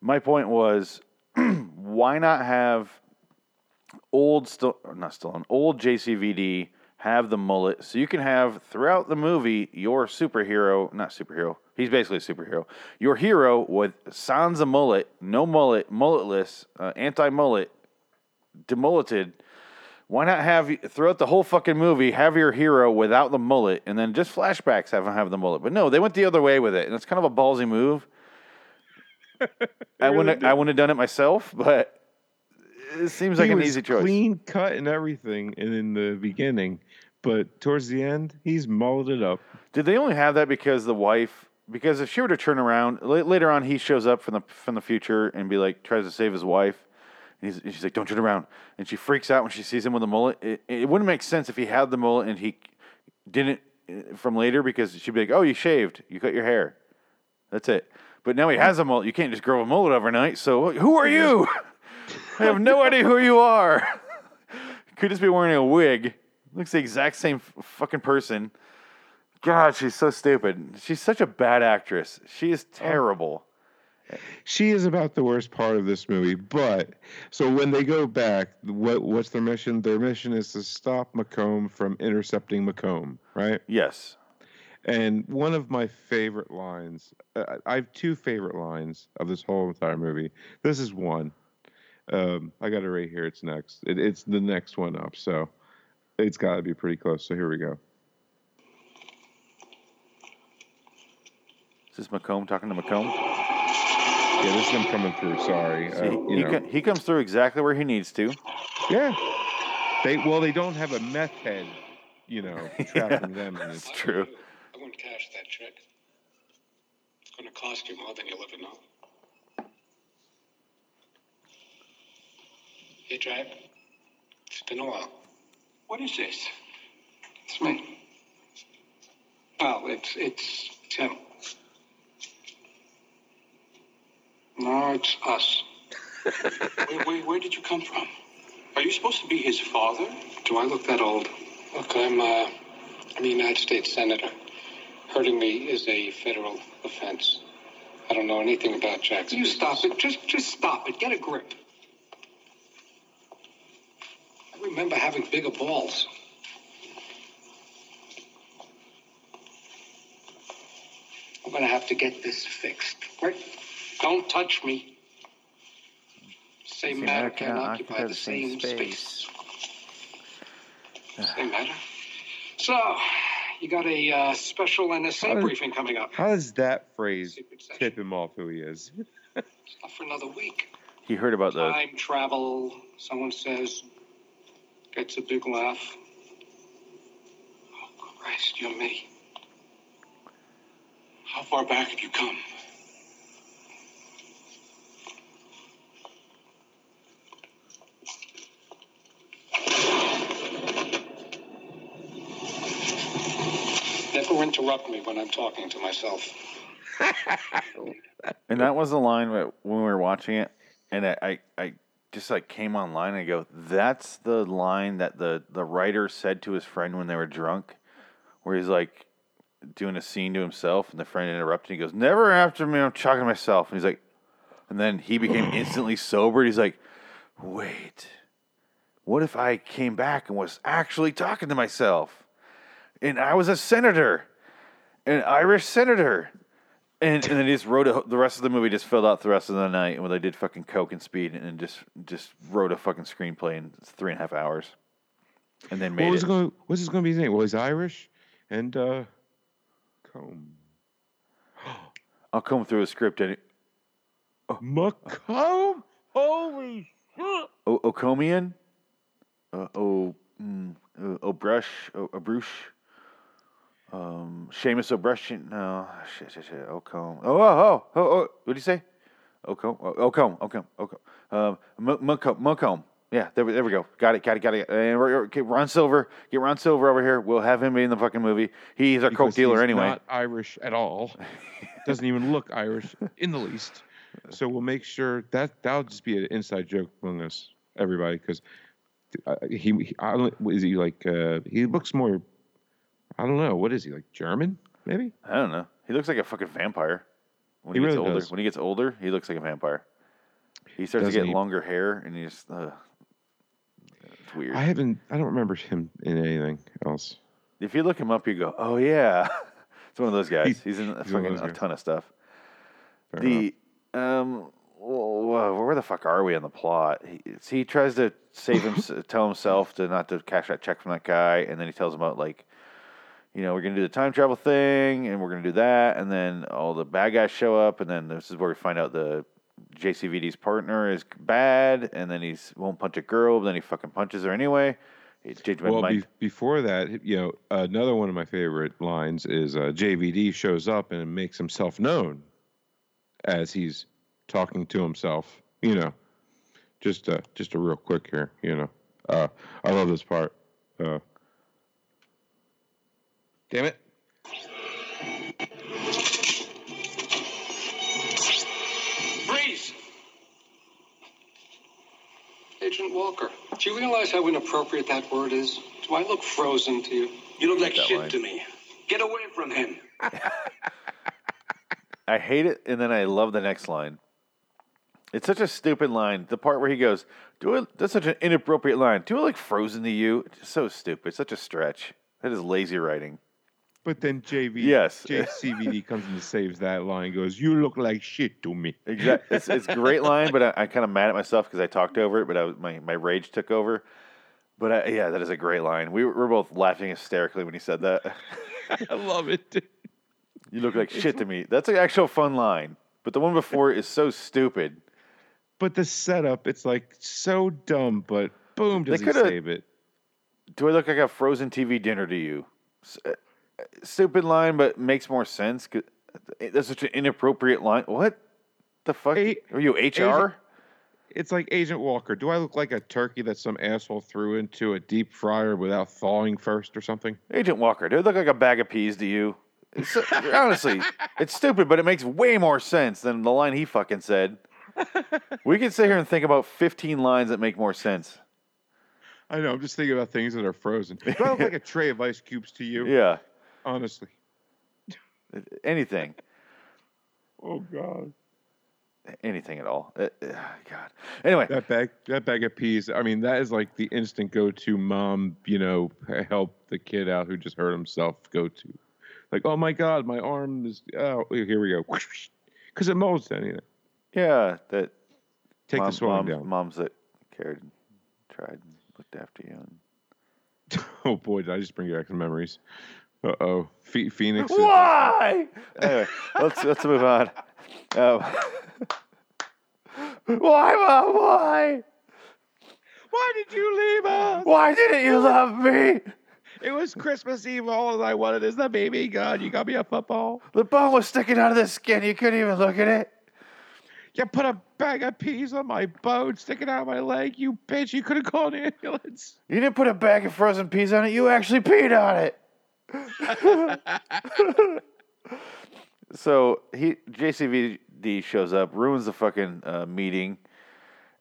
my point was, why not have old still not still an old JCVD have the mullet so you can have throughout the movie your superhero not superhero he's basically a superhero your hero with sans a mullet no mullet mulletless uh, anti mullet demulleted why not have throughout the whole fucking movie have your hero without the mullet and then just flashbacks have him have the mullet but no they went the other way with it and it's kind of a ballsy move I wouldn't I wouldn't have done it myself but it seems like he an was easy choice Clean cut and everything in, in the beginning, but towards the end, he's mulleted up. Did they only have that because the wife? Because if she were to turn around later on, he shows up from the from the future and be like tries to save his wife, and, and she's like, "Don't turn around," and she freaks out when she sees him with a mullet. It, it wouldn't make sense if he had the mullet and he didn't uh, from later because she'd be like, "Oh, you shaved, you cut your hair, that's it." But now he has a mullet. You can't just grow a mullet overnight. So who are you? I have no idea who you are. Could just be wearing a wig. Looks the exact same f- fucking person. God, she's so stupid. She's such a bad actress. She is terrible. She is about the worst part of this movie. But so when they go back, what what's their mission? Their mission is to stop McComb from intercepting McComb, right? Yes. And one of my favorite lines, uh, I have two favorite lines of this whole entire movie. This is one. Um, I got it right here. It's next. It, it's the next one up. So it's got to be pretty close. So here we go. Is this McComb talking to McComb? Yeah, this is him coming through. Sorry. Uh, he, you he, know. co- he comes through exactly where he needs to. Yeah. They well, they don't have a meth head, you know, trapping them. In It's it. true. I wouldn't cash that check. It's going to cost you more than you'll ever know. Hey, Jack. It's been a while. What is this? It's me. Well, it's it's Tim. No, it's us. wait, where, where did you come from? Are you supposed to be his father? Do I look that old? Look, I'm uh, I'm a United States Senator. Hurting me is a federal offense. I don't know anything about Jackson. You stop it. Just just stop it. Get a grip. I remember having bigger balls. I'm gonna have to get this fixed. Right? Don't touch me. Same matter can't occupy the same space. Same matter. So, you got a uh, special NSA How did- briefing coming up. How does that phrase tip him off who he is? Not for another week. He heard about the. Time travel, someone says, gets a big laugh. Oh, Christ, you're me. How far back have you come? Never interrupt me when I'm talking to myself. And that was the line when we were watching it, and I, I, I just like came online and I go, "That's the line that the the writer said to his friend when they were drunk, where he's like doing a scene to himself, and the friend interrupted. And he goes, "Never after me, I'm talking to myself." And he's like, and then he became instantly sober. He's like, "Wait, what if I came back and was actually talking to myself, and I was a senator, an Irish senator?" And, and then he just wrote a, the rest of the movie. Just filled out the rest of the night and when they did fucking coke and speed, and just just wrote a fucking screenplay in three and a half hours, and then made What was it. it going? What's his going to be his name? Well, he's Irish, and uh, Combe. I'll comb through a script and McComb. Holy shit! o- Ocomian, uh, O mm, uh, O'Brush, o- O'Brush, um, Seamus O'Brush. No, shit, shit, shit. Ocombe. Oh, oh, oh, oh, oh. What do you say? Ocombe, O- Ocombe, Ocombe, Ocombe. Um, M- McComb, McComb. Yeah, there, we- there we go. Got it, got it, got it. And we're, Ron Silver, get Ron Silver over here. We'll have him be in the fucking movie. He's a coke dealer he's anyway. Not Irish at all. Doesn't even look Irish in the least. So we'll make sure that that'll just be an inside joke among us, everybody, because uh, he, he I is he like uh, he looks more. I don't know. What is he like? German? Maybe. I don't know. He looks like a fucking vampire. When he, He gets really older, does. when he gets older, he looks like a vampire. He starts Doesn't to get he? longer hair, and he's uh, it's weird. I haven't. I don't remember him in anything else. if you look him up, you go, "Oh yeah," it's one of those guys. He's- He's, in a he's one of fucking those a guys. ton of stuff. Fair enough. The um, wh- wh- where the fuck are we on the plot? He, it's- he tries to save him, tell himself to not to cash that check from that guy, and then he tells him about like, you know, we're gonna do the time travel thing, and we're gonna do that, and then all the bad guys show up, and then this is where we find out the JCVD's partner is bad, and then he won't punch a girl, but then he fucking punches her anyway. It changed my Well, mind. be, before that, you know, another one of my favorite lines is uh, JVD shows up and makes himself known as he's talking to himself. You know, just uh, just a real quick here. You know, uh, I love this part. Uh, damn it! Freeze! Agent Walker, do you realize how inappropriate that word is? Do I look frozen to you? You look like shit line. to me. Get away from him. I hate it, and then I love the next line. It's such a stupid line. The part where he goes, "Do it." That's such an inappropriate line. Do it like frozen to you. It's so stupid. Such a stretch. That is lazy writing. But then JV, Yes. JCVD comes and saves that line. Goes, you look like shit to me. Exactly. It's it's a great line, but I, I'm kind of mad at myself because I talked over it, but I my my rage took over. But I, yeah, that is a great line. We were, both laughing hysterically when he said that. I love it. you look like shit to me. That's an actual fun line. But the one before is so stupid. But the setup, it's like so dumb, but boom, They does he coulda- save it? Do I look like a frozen TV dinner to you? Uh, Stupid line, but makes more sense. That's such an inappropriate line. What the fuck? A- Are you HR? It's like Agent Walker. Do I look like a turkey that some asshole threw into a deep fryer without thawing first or something? Agent Walker, do I look like a bag of peas to you? It's, honestly, it's stupid, but it makes way more sense than the line he fucking said. We could sit here and think about 15 lines that make more sense. I know. I'm just thinking about things that are frozen. Do I look like a tray of ice cubes to you? Yeah, Honestly. anything. Oh God. Anything at all. Uh, uh, God. Anyway, That bag, that bag of peas. I mean, that is like the instant go-to mom. You know, help the kid out who just hurt himself. Go-to. Like, oh my God, my arm is. Oh, here we go. Because it molds to anything. yeah, that Take mom- the swelling moms, down. moms that cared, and tried, and looked after you. And... Oh boy, did I just bring back some memories? Uh oh, Phoenix. Why? anyway, let's let's move on. Um, why, mom? Why? Why did you leave us? Why didn't you love me? It was Christmas Eve. All I wanted is the baby. God, you got me a football. The bone was sticking out of the skin. You couldn't even look at it. You put a bag of peas on my bone, sticking out of my leg. You bitch! You could have called an ambulance. You didn't put a bag of frozen peas on it. You actually peed on it. so he JCVD shows up, ruins the fucking uh, meeting,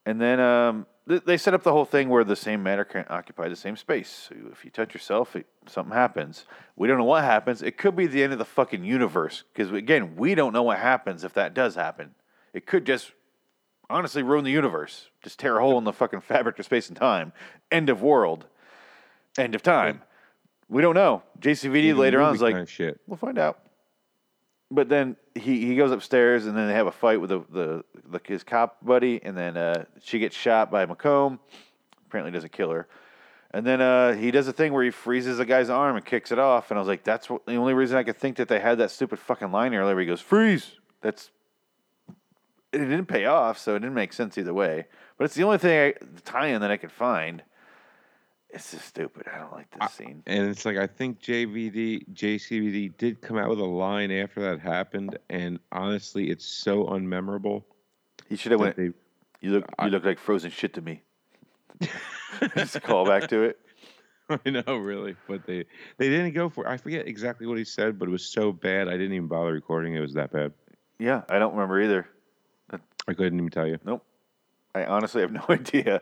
and then um, th- they set up the whole thing where the same matter can occupy the same space. So if you touch yourself, it, something happens. We don't know what happens. It could be the end of the fucking universe because again, we don't know what happens if that does happen. It could just honestly ruin the universe, just tear a hole in the fucking fabric of space and time. End of world. End of time. We don't know. JCVD Even later on is like, kind of shit. We'll find out. But then he, he goes upstairs and then they have a fight with the, the, the his cop buddy and then uh, she gets shot by McComb. Apparently doesn't kill her. And then uh, he does a thing where he freezes a guy's arm and kicks it off. And I was like, that's what, the only reason I could think that they had that stupid fucking line earlier where he goes, freeze. That's it didn't pay off, so it didn't make sense either way. But it's the only thing I, the tie-in that I could find. It's just stupid. I don't like this scene. And it's like I think JVD JCVD did come out with a line after that happened, and honestly, it's so unmemorable. He should have went. they- You look. You look like frozen shit to me. Just a call back to it. I know, really, but they they didn't go for. it. I forget exactly what he said, but it was so bad I didn't even bother recording. It was that bad. Yeah, I don't remember either. I couldn't even tell you. Nope. I honestly have no idea.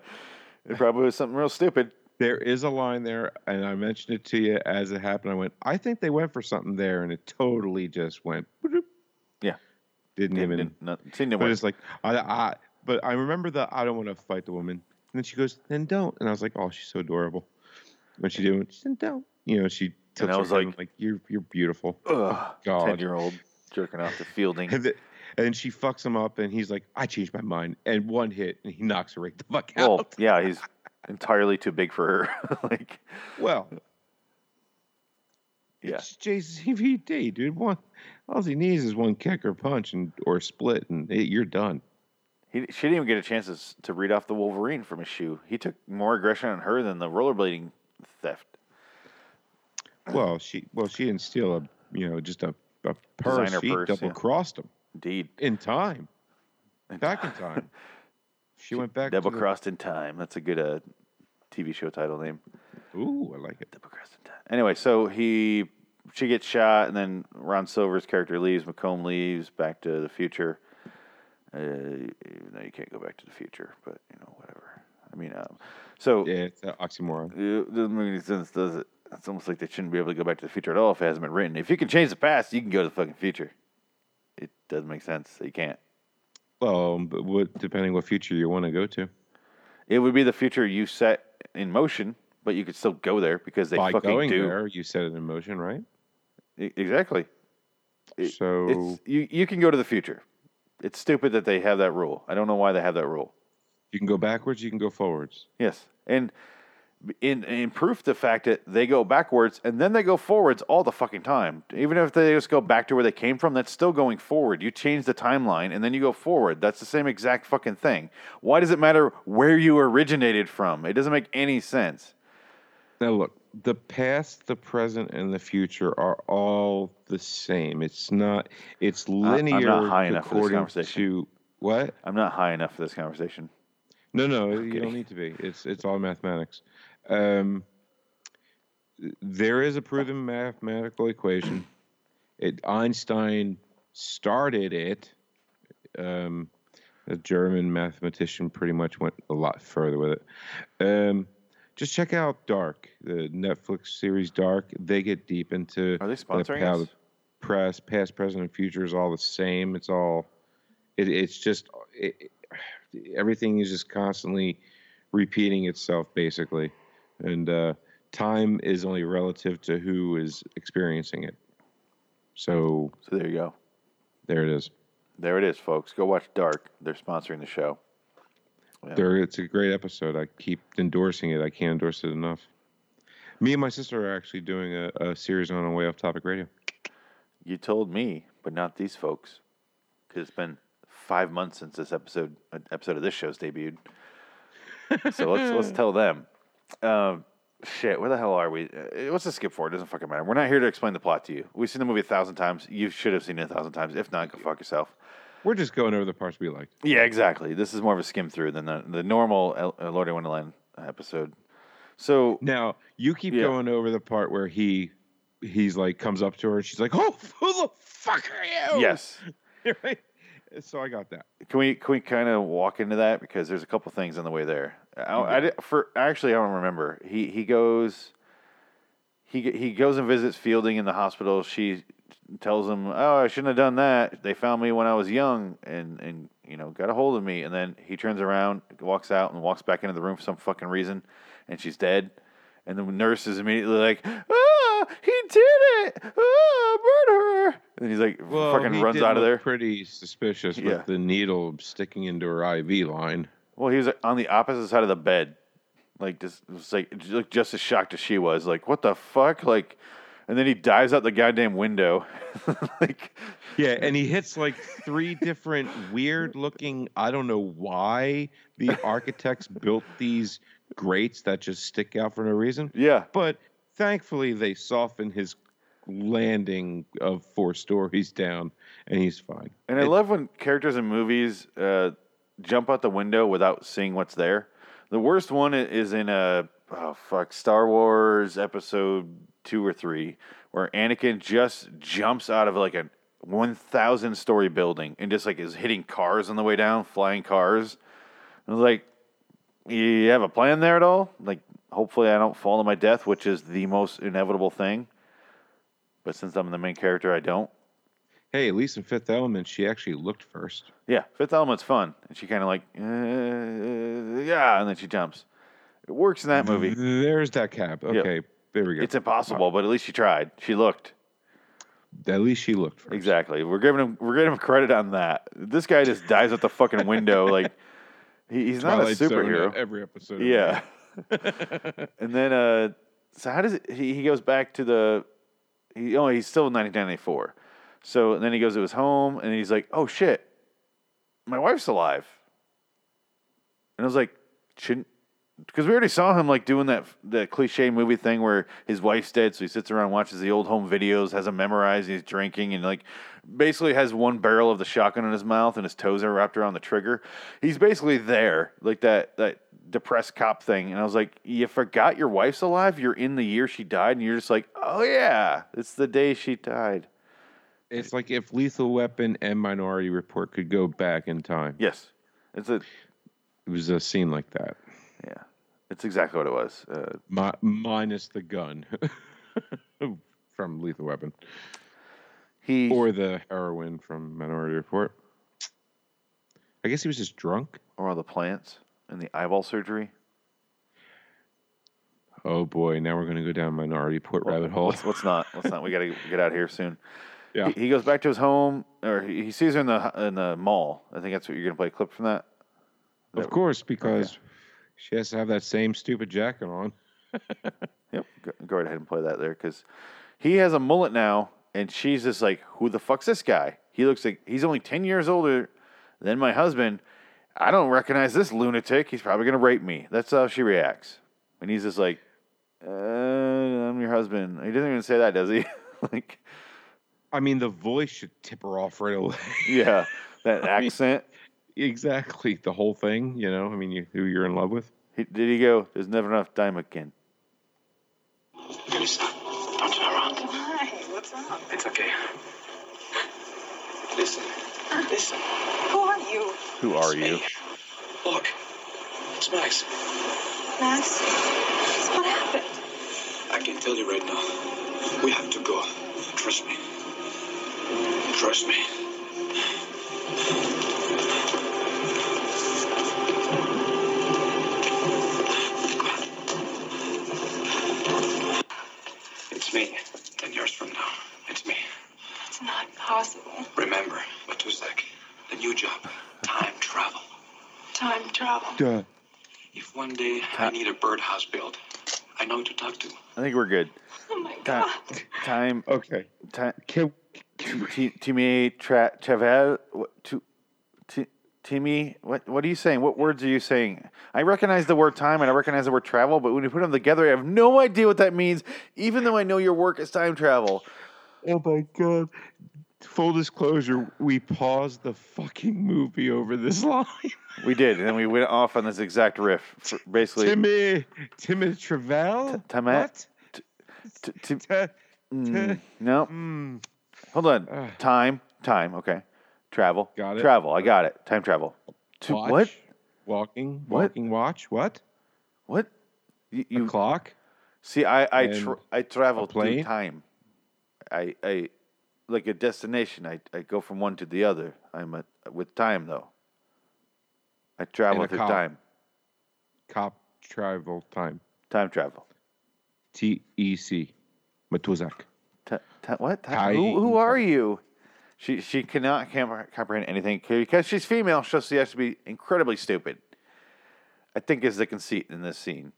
It probably was something real stupid. There is a line there, and I mentioned it to you as it happened. I went, I think they went for something there, and it totally just went. Yeah. Didn't Didn't- even. didn't- not- no but it's like I, I. But I remember the I don't want to fight the woman, and then she goes, then don't, and I was like, oh, she's so adorable. When she did, she said, don't. You know, she. And I was like- like you're you're beautiful. Ugh, God. ten-year-old jerking off to Fielding. And, the, and she fucks him up, and he's like, "I changed my mind." And one hit, and he knocks her right the fuck out. Well, yeah, he's entirely too big for her. like, Well, yeah, it's JCVD, dude. One, all he needs is one kick or punch, and or split, and it, you're done. he she didn't even get a chance to, to read off the Wolverine from his shoe. He took more aggression on her than the rollerblading theft. Well, she, well, she didn't steal a, you know, just a, a purse. Designer she purse, double yeah. crossed him Indeed, in time, back in time. She went back. to double the- crossed in time. That's a good uh, TV show title name. Ooh, I like it. Double crossed in time. Anyway, so he she gets shot, and then Ron Silver's character leaves. McComb leaves. Back to the future. Uh, no, you can't go back to the future, but you know whatever. I mean, um, so Yeah, it's an oxymoron. It doesn't make any sense, does it? It's almost like they shouldn't be able to go back to the future at all if it hasn't been written. If you can change the past, you can go to the fucking future. It doesn't make sense. You can't. Well, um, but what, depending what future you want to go to. It would be the future you set in motion, but you could still go there because they By fucking going do. there, you set it in motion, right? E- Exactly. It- So It's you. You can go to the future. It's stupid that they have that rule. I don't know why they have that rule. you can go backwards, you can go forwards. Yes, and in in proof the fact that they go backwards and then they go forwards all the fucking time. Even if they just go back to where they came from, that's still going forward. You change the timeline and then you go forward. That's the same exact fucking thing. Why does it matter where you originated from? It doesn't make any sense. Now look, the past, the present, and the future are all the same. It's not. It's linear. I'm not high enough for this conversation. To what? I'm not high enough for this conversation. No, no, you don't need to be. It's it's all mathematics. Um, there is a proven mathematical equation. It Einstein started it. Um, a German mathematician pretty much went a lot further with it. Um, just check out Dark, the Netflix series Dark. They get deep into Are they the- sponsoring how us? the press, past, present, and future is all the same. It's all. It, it's just it, everything is just constantly repeating itself, basically, and uh, time is only relative to who is experiencing it. So So there you go. there it is. There it is, folks. Go watch Dark. They're sponsoring the show. Yeah. There, it's a great episode. I keep endorsing it. I can't endorse it enough. Me and my sister are actually doing a, a series on a way off topic radio. You told me, but not these folks, because it's been five months since this episode uh, episode of this show's debuted. so let's let's tell them. Um, shit, where the hell are we? What's Let's skip for? It doesn't fucking matter. We're not here to explain the plot to you. We've seen the movie a thousand times. You should have seen it a thousand times. If not, go fuck yourself. We're just going over the parts we liked. Yeah, exactly. This is more of a skim through than the, the normal El- uh, Lord of Wonderland episode. So Now you keep Yeah. going over the part where he he's like comes up to her and she's like, "Oh, who the fuck are you?" Yes. right. So I got that. Can we can we kind of walk into that because there's a couple things on the way there. I. I did, for actually I don't remember. He he goes. He he goes and visits Fielding in the hospital. She tells him, "Oh, I shouldn't have done that. They found me when I was young and and you know got a hold of me." And then he turns around, walks out, and walks back into the room for some fucking reason, and she's dead. And the nurse is immediately like, "Ah, he did it! Ah, murderer!" And he's like, Well, fucking he runs out of there. Pretty suspicious Yeah. with the needle sticking into her IV line. Well, he was on the opposite side of the bed, like just was like just as shocked as she was. Like, what the fuck? Like, and then he dives out the goddamn window. like, Yeah, and he hits like three different weird looking. I don't know why the architects built these grates that just stick out for no reason. yeah, But thankfully, they soften his landing of four stories down, and he's fine. and I It- love when characters in movies uh, jump out the window without seeing what's there. The worst one is in a oh fuck Star Wars episode two or three, where Anakin just jumps out of like a one thousand story building and just like is hitting cars on the way down, flying cars. I was like, you have a plan there at all? Like, hopefully I don't fall to my death, which is the most inevitable thing. But since I'm the main character, I don't. Hey, at least in Fifth Element, she actually looked first. Yeah, Fifth Element's fun, and she kind of like, uh, yeah, and then she jumps. It works in that movie. There's that cap. Okay, there we go. It's impossible, but at least she tried. She looked At least she looked first. exactly. We're giving him we're giving him credit on that. This guy just dives out the fucking window. Like he, he's not a Twilight superhero. Every episode. Yeah. and then uh so how does it he, he goes back to the he oh he's still in 1994. So then he goes to his home and he's like, "Oh shit. My wife's alive." And I was like, "Shouldn't because we already saw him like doing that that cliche movie thing where his wife's dead, so he sits around, watches the old home videos, has them memorized, he's drinking, and like basically has one barrel of the shotgun in his mouth, and his toes are wrapped around the trigger. He's basically there, like that that depressed cop thing. And I was like, you forgot your wife's alive. You're in the year she died, and you're just like, oh yeah, it's the day she died. It's like if Lethal Weapon and Minority Report could go back in time. Yes, it's a It was a scene like that, yeah, it's exactly what it was. Uh, Mi- minus the gun from Lethal Weapon he or the heroin from Minority Report. I guess he was just drunk. or all the plants and the eyeball surgery. Oh boy, now we're going to go down Minority Report rabbit hole. Let's, let's not. Let's not. We got to get out of here soon. Yeah. He, he goes back to his home, or he, he sees her in the in the mall. I think that's what you're gonna play a clip from that. Of course, because she has to have that same stupid jacket on. Yep. Go, go right ahead and play that there because he has a mullet now, and she's just like, "Who the fuck's this guy?" He looks like he's only ten years older than my husband. I don't recognize this lunatic. He's probably gonna rape me. That's how she reacts, and he's just like, uh, "I'm your husband." He doesn't even say that, does he? like, I mean, the voice should tip her off right away. yeah, that accent. exactly, the whole thing. You know, I mean, you, who you're in love with. He, did he go? There's never enough time again. Lisa, don't turn around. Why? What's up? It's okay. Listen, listen. Who are you? Who are It's you? me. Look, it's Max. Max? What happened? I can tell you right now. We have to go. Trust me. Trust me. It's me. Ten years from now, it's me. It's not possible. Remember, Matuzak, the new job, time travel. Time travel. Duh. If one day I need a birdhouse built, I know who to talk to. I think we're good. Oh my Ti- god. Time. Okay. Time. Can, T- Timmy Travel. What? Timmy. What? What are you saying? What words are you saying? I recognize the word time and I recognize the word travel, but when you put them together, I have no idea what that means. Even though I know your work is time travel. oh my god. Full disclosure, we paused the fucking movie over this line. We did, and then we went off on this exact riff. Basically, Timmy, Timmy Travell. T- Timmy- What? T- T- T- Mm, no. Mm, Hold on. Time. Time. Okay. Travel. Got it. Travel. I got it. Time travel. To watch, what? Walking. What? Walking watch. What? What? You, A clock. see? I I tra- I travel through time. I I like a destination. I I go from one to the other. I'm a, with time though. I travel through cop. time. Cop travel time. Time travel. T E C. Matuzak. What? Time who, who are you? She she cannot com- comprehend anything because she's female. So she has to be incredibly stupid. I think is the conceit in this scene.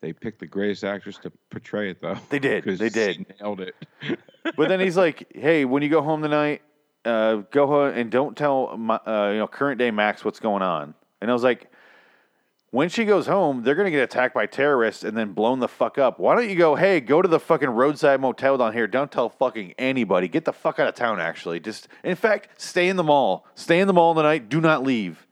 They picked the greatest actress to portray it, though. They did. They did. nailed it. But then he's like, "Hey, when you go home tonight, uh, go home and don't tell my, uh, you know current day Max what's going on." And I was like, "When she goes home, they're gonna get attacked by terrorists and then blown the fuck up. Why don't you go? Hey, go to the fucking roadside motel down here. Don't tell fucking anybody. Get the fuck out of town. Actually, just in fact, stay in the mall. Stay in the mall tonight. Do not leave."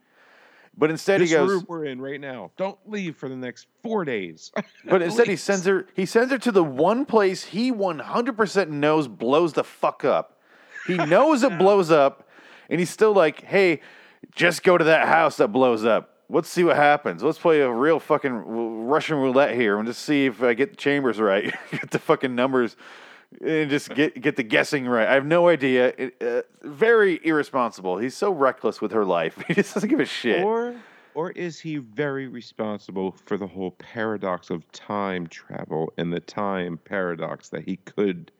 But instead this he goes, room we're in right now. Don't leave for the next four days. But instead, he sends her. He sends her to the one place he one hundred percent knows blows the fuck up. He knows it blows up, and he's still like, "Hey, just go to that house that blows up. Let's see what happens. Let's play a real fucking Russian roulette here and just see if I get the chambers right, get the fucking numbers, and just get get the guessing right." I have no idea. It, uh, very irresponsible. He's so reckless with her life. He just doesn't give a shit. Or or is he very responsible for the whole paradox of time travel and the time paradox that he could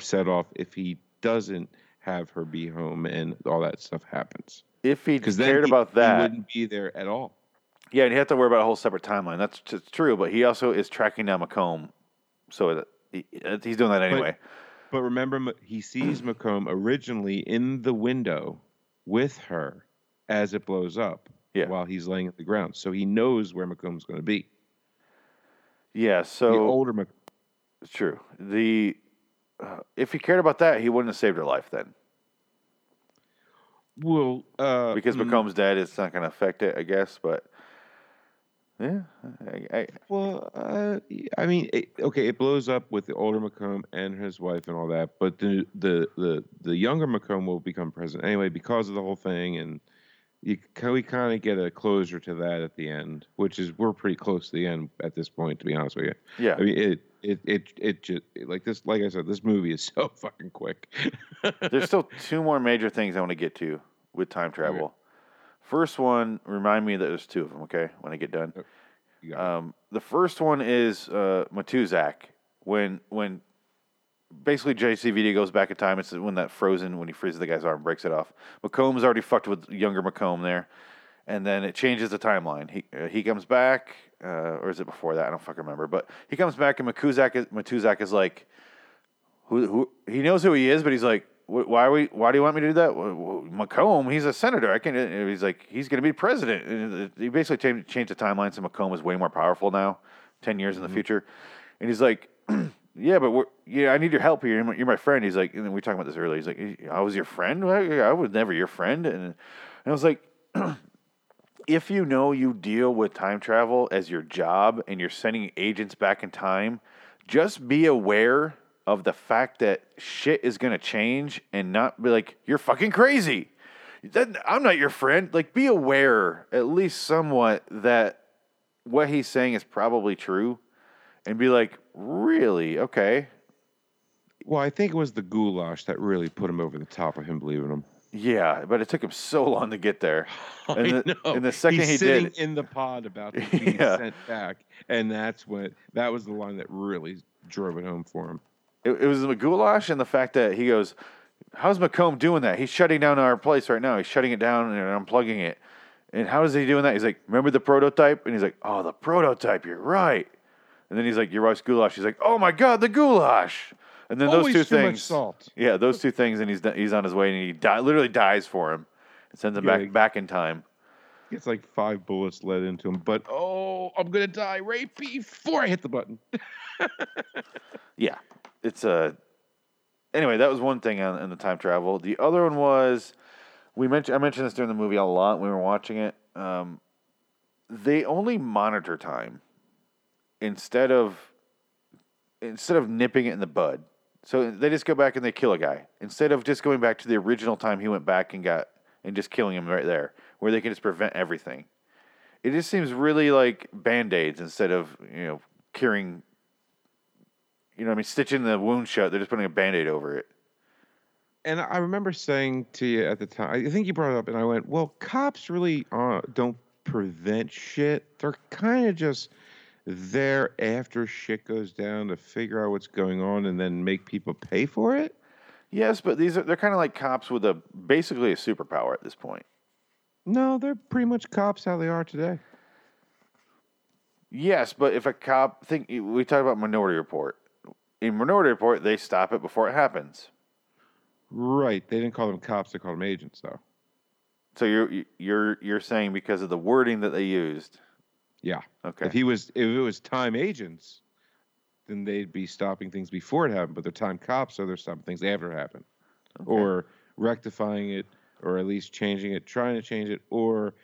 set off if he doesn't have her be home and all that stuff happens? If he cared he, about that, he wouldn't be there at all. Yeah, and you have to worry about a whole separate timeline. That's t- true, but he also is tracking down McComb, so he, he's doing that anyway. But remember, he sees McComb originally in the window with her as it blows up Yeah. while he's laying at the ground. So he knows where McComb's going to be. yeah, the so older Mac- it's true. The uh, if he cared about that, he wouldn't have saved her life then, will uh, because mm, McComb's dead. It's not going to affect it, I guess. But yeah, I, I, Well, uh, I mean, it, okay, it blows up with the older McComb and his wife and all that, but the the the, the younger McComb will become president anyway because of the whole thing, and you can, we kind of get a closure to that at the end, which is we're pretty close to the end at this point, to be honest with you. yeah, I mean, it it it it just like this, like I said, this movie is so fucking quick. There's still two more major things I want to get to with time travel. First one, remind me that there's two of them. Okay, when I get done. It. Um, the first one is uh, Matuzak when when basically JCVD goes back in time. It's when that frozen when he freezes the guy's arm, breaks it off. McComb's already fucked with younger McComb there, and then it changes the timeline. He uh, he comes back, uh, or is it before that? I don't fucking remember. But he comes back, and Matuzak is, Matuzak is like, who who he knows who he is, but he's like. Why are we? Why do you want me to do that? McComb, he's a senator. I can. and He's like, he's going to be president. And He basically changed, changed the timeline so McComb is way more powerful now, ten years in the future. And he's like, yeah, but we're, yeah, I need your help here. You're my, friend. He's like, and we were talking about this earlier. He's like, I was your friend. I was never your friend. And, and I was like, if you know you deal with time travel as your job and you're sending agents back in time, just be aware of the fact that shit is going to change and not be like, you're fucking crazy. That, I'm not your friend. Like, be aware, at least somewhat, that what he's saying is probably true and be like, really? Okay. well, I think it was the goulash that really put him over the top of him believing him. Yeah, but it took him so long to get there. And I the, know. and the second He's he sitting did, in the pod about to be Yeah. sent back, and that's when that was the line that really drove it home for him. It, it was the goulash and the fact that he goes, How's McComb doing that? He's shutting down our place right now. He's shutting it down and unplugging it. And how is he doing that? He's like, Remember the prototype? And he's like, Oh, the prototype, you're right. And then he's like, Your wife's goulash. He's like, Oh my God, the goulash. And then Always those two too much things. salt. Yeah, those two things, and he's he's on his way, and he die, literally dies for him, and sends him back back in time. Gets like five bullets led into him, but oh, I'm gonna die right before I hit the button. Yeah, it's a. Anyway, that was one thing on in the time travel. The other one was we mentioned. I mentioned this during the movie a lot when we were watching it. Um, they only monitor time instead of instead of nipping it in the bud. So they just go back and they kill a guy instead of just going back to the original time he went back and got and just killing him right there, where they can just prevent everything. It just seems really like band aids instead of you know curing. You know, I mean, stitching the wound shut. They're just putting a band aid over it. And I remember saying to you at the time, I think you brought it up, and I went, "Well, cops really uh, don't prevent shit. They're kind of just there after shit goes down to figure out what's going on and then make people pay for it." Yes, but these are they're kind of like cops with a basically a superpower at this point. No, they're pretty much cops how they are today. Yes, but if a cop think we talked about Minority Report. In Minority Report, they stop it before it happens. Right. They didn't call them cops; they called them agents, though. So you're you're you're saying because of the wording that they used. Yeah. Okay. If he was, if it was time agents, then they'd be stopping things before it happened. But they're time cops, so they're stopping things after it happened, or rectifying it, or at least changing it, trying to change it, or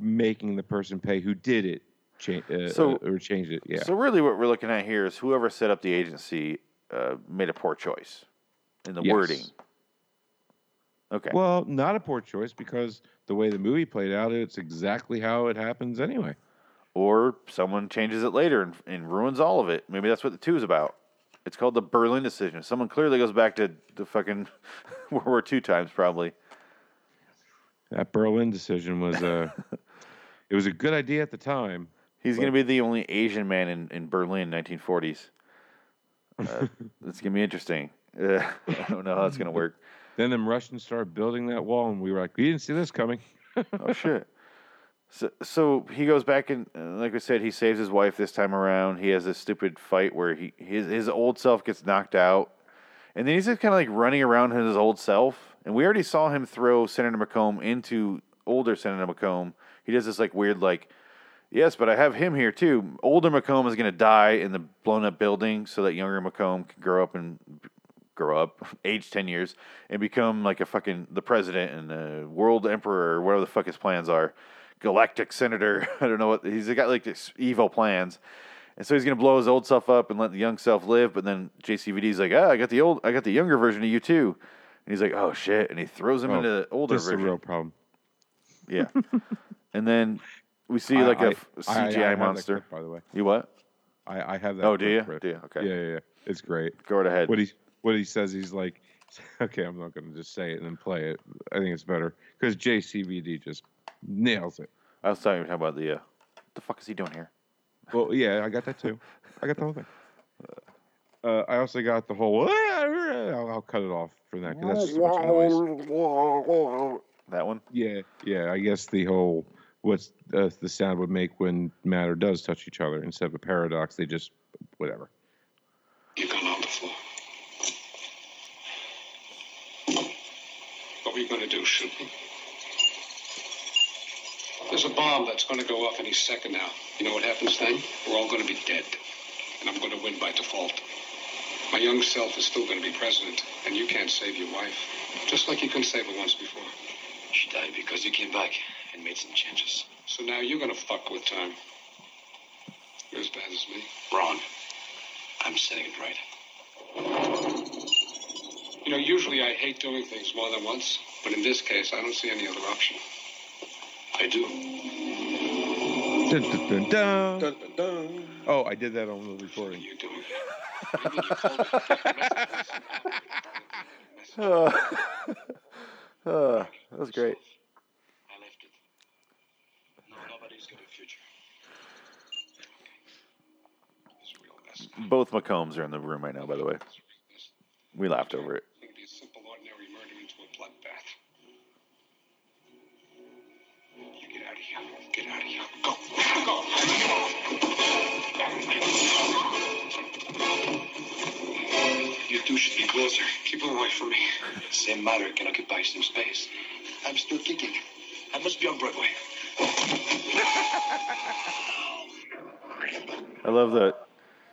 making the person pay who did it, cha- uh, So- uh, or change it. Yeah. So really, what we're looking at here is whoever set up the agency uh, made a poor choice in the Yes. wording. Okay. Well, not a poor choice because the way the movie played out, it's exactly how it happens anyway. Or someone changes it later and, and ruins all of it. Maybe that's what the two is about. It's called the Berlin decision. Someone clearly goes back to the fucking World War II times, probably. That Berlin decision was a. it was a good idea at the time. He's going to be the only Asian man in, in Berlin, 1940s. Uh, it's going to be interesting. Uh, I don't know how that's going to work. Then them Russians started building that wall, and we were like, we didn't see this coming. oh shit. So, so he goes back and, uh, like I said, he saves his wife this time around. He has this stupid fight where he his his old self gets knocked out, and then he's just kind of like running around his old self. And we already saw him throw Senator McComb into older Senator McComb. He does this like weird like, yes, but I have him here too. Older McComb is going to die in the blown up building so that younger McComb can grow up and grow up, age 10 years, and become like a fucking the president and the world emperor or whatever the fuck his plans are. Galactic senator. I don't know what he's got like this evil plans. And so he's gonna blow his old self up and let the young self live. But then JCVD's like, ah, I got the old, I got the younger version of you too. And he's like, oh shit, and he throws him Oh, into the older This is a real problem. Yeah. and then we see I- like a I- f- I- I CGI monster. clip, by the way. You what? I, I have that. Oh, do you? Do you? Okay. Yeah, yeah, yeah. It's great. Go right ahead. What he what he says, he's like, okay, I'm not going to just say it and then play it. I think it's better because JCVD just nails it. I was talking about the. Uh, what the fuck is he doing here? Well, yeah, I got that too. I got the whole thing. Uh, I also got the whole. I'll, I'll cut it off from that because that's just a bunch of noise. That one. Yeah, yeah. I guess the whole what's uh, the sound would make when matter does touch each other instead of a paradox. They just whatever. You gun on the floor. What were you going to do? Shoot me? There's a bomb that's going to go off any second now. You know what happens then? We're all going to be dead. And I'm going to win by default. My young self is still going to be president, and you can't save your wife. Just like you couldn't save her once before. She died because you came back and made some changes. So now you're going to fuck with time. You're as bad as me. Wrong. I'm setting it right. You know, usually I hate doing things more than once, but in this case, I don't see any other option. I do. Dun, dun, dun, dun. Dun, Oh, I did that on the recording. You doing? Uh, uh, that was great. I left it. No, nobody's got a future. Both McCombs are in the room right now, by the way. We laughed over it. It's going to be a simple, ordinary murder into a bloodbath. You get out of here. Get out of here. Go. Go. You two should be closer. Keep him away from me. Same matter can occupy some space. I'm still kicking. I must be on Broadway. I love that.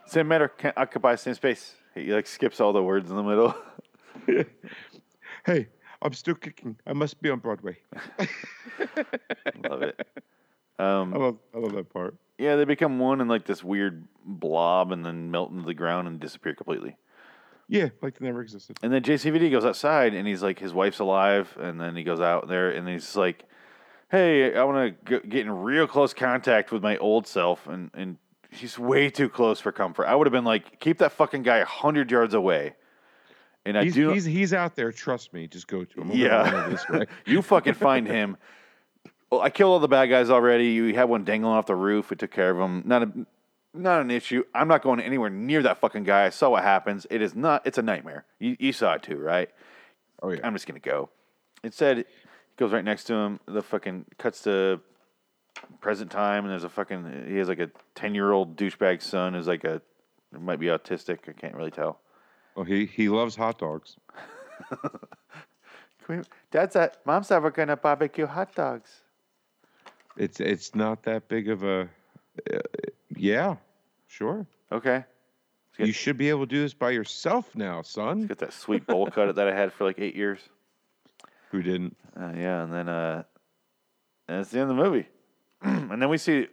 Same matter can't occupy same space. He like skips all the words in the middle. Hey, I'm still kicking. I must be on Broadway. love it. Um, I love I love that part. Yeah, they become one in like this weird blob and then melt into the ground and disappear completely. Yeah, like they never existed. And then JCVD goes outside and he's like, his wife's alive. And then he goes out there and he's like, hey, I want to get in real close contact with my old self. And, and he's way too close for comfort. I would have been like, keep that fucking guy 100 yards away. And I He's, do. he's he's out there. Trust me. Just go to him. I'm Yeah. you fucking find him. Well, I killed all the bad guys already. You had one dangling off the roof. We took care of him. Not a, not an issue. I'm not going anywhere near that fucking guy. I saw what happens. It is not. It's a nightmare. You, you saw it too, right? Oh yeah. I'm just gonna go. Instead, he goes right next to him. The fucking cuts to present time, and there's a fucking. He has like a ten year old douchebag son who's like a might be autistic. I can't really tell. Oh, he he loves hot dogs. We, Dad's at mom's ever gonna barbecue hot dogs. It's it's not that big of a. Uh, yeah, sure. Okay. You should be able to do this by yourself now, son. Got that sweet bowl cut that I had for like eight years. Who didn't? Uh, yeah, and then uh, and it's the end of the movie. and then we see.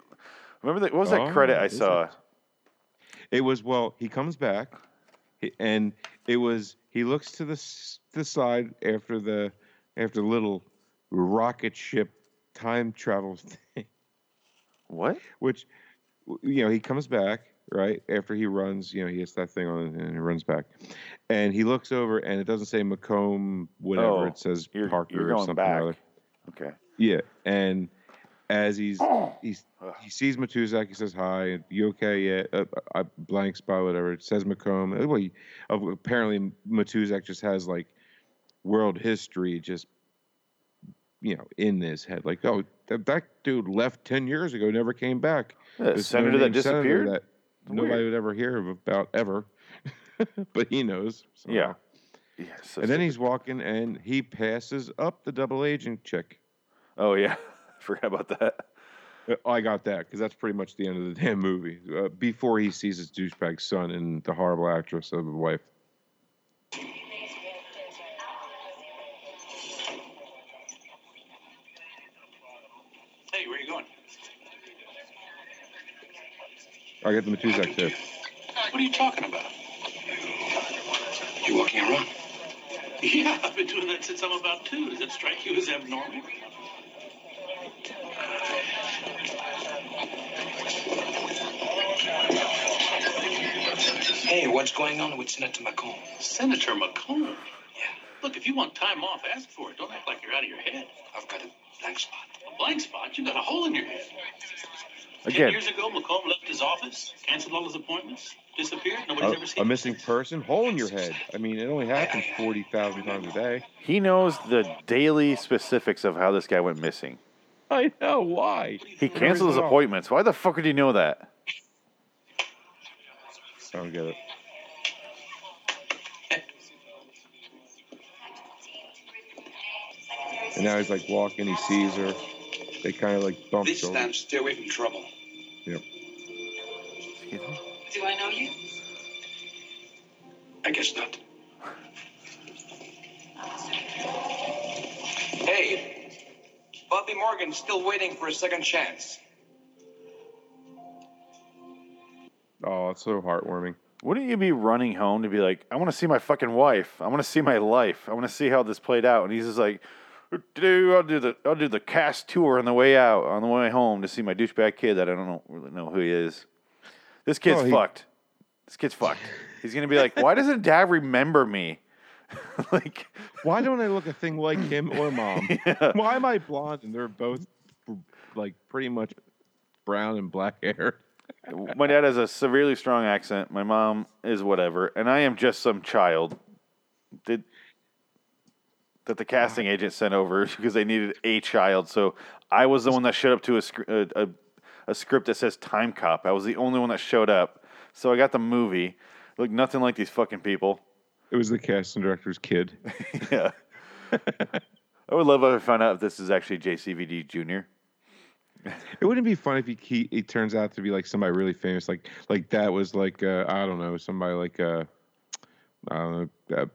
Remember that? What was that Oh, credit I saw? it? It was well. He comes back, and it was he looks to the the side after the after the little rocket ship time travel thing. What? Which you know he comes back right after he runs. You know he gets that thing on and he runs back, and he looks over and it doesn't say McComb whatever. Oh, it says you're- Parker you're or something back. or other. Okay. Yeah, and as he's he's he sees Matuzak, he says hi. You okay? Yeah. Uh, uh, blank spot, whatever. It says McComb. Well, he, apparently Matuzak just has like world history, just you know, in his head. Like, oh, that, that dude left ten years ago, never came back. Yeah, This senator that no-name senator disappeared? that nobody would ever hear of about ever, but he knows. Yeah. somehow. Yeah. So and then he's walking, and he passes up the double agent chick. Oh yeah, forgot about that. Uh, I got that because that's pretty much the end of the damn movie. Uh, before he sees his douchebag son and the horrible actress of a wife. I got the Matuzak too. What are you talking about? You're walking around? Yeah, I've been doing that since I'm about two. Does that strike you as abnormal? Hey, what's going on with Senator McComb? Senator McComb. Yeah. Look, if you want time off, ask for it. Don't act like you're out of your head. I've got a blank spot. A blank spot? You've got a hole in your head. Ten Again, years ago, McComb left his office, canceled all his appointments, disappeared. Nobody's A, ever a seen him. missing person, hole in your head. I mean, it only happens forty thousand times a day. he knows the daily specifics of how this guy went missing. I know why. He canceled his appointments. Why the fuck would you know that? I don't get it. And now he's like walking. He sees her. They kind of like bump This shoulders. time, stay away from trouble. Yep. Do I know you? I guess not. Hey, Bobby Morgan's still waiting for a second chance. Oh, it's so heartwarming. Wouldn't you be running home to be like, I want to see my fucking wife. I want to see my life. I want to see how this played out. And he's just like, dude, I'll do the I'll do the cast tour on the way out, on the way home to see my douchebag kid that I don't know, really know who he is. This kid's Well, he- fucked. This kid's fucked. He's gonna be like, why doesn't dad remember me? like, Why don't I look a thing like him or mom? Why am I blonde and they're both like pretty much brown and black hair? my dad has a severely strong accent. My mom is whatever, and I am just some child. Did that the casting agent sent over because they needed a child. So I was the one that showed up to a, a, a, a script that says Time Cop. I was the only one that showed up. So I got the movie. Look, nothing like these fucking people. It was the casting director's kid. yeah. I would love if I found out if this is actually JCVD Jr. It wouldn't be fun if he, he he turns out to be like somebody really famous, like like that was like uh, I don't know somebody like uh, I don't know uh,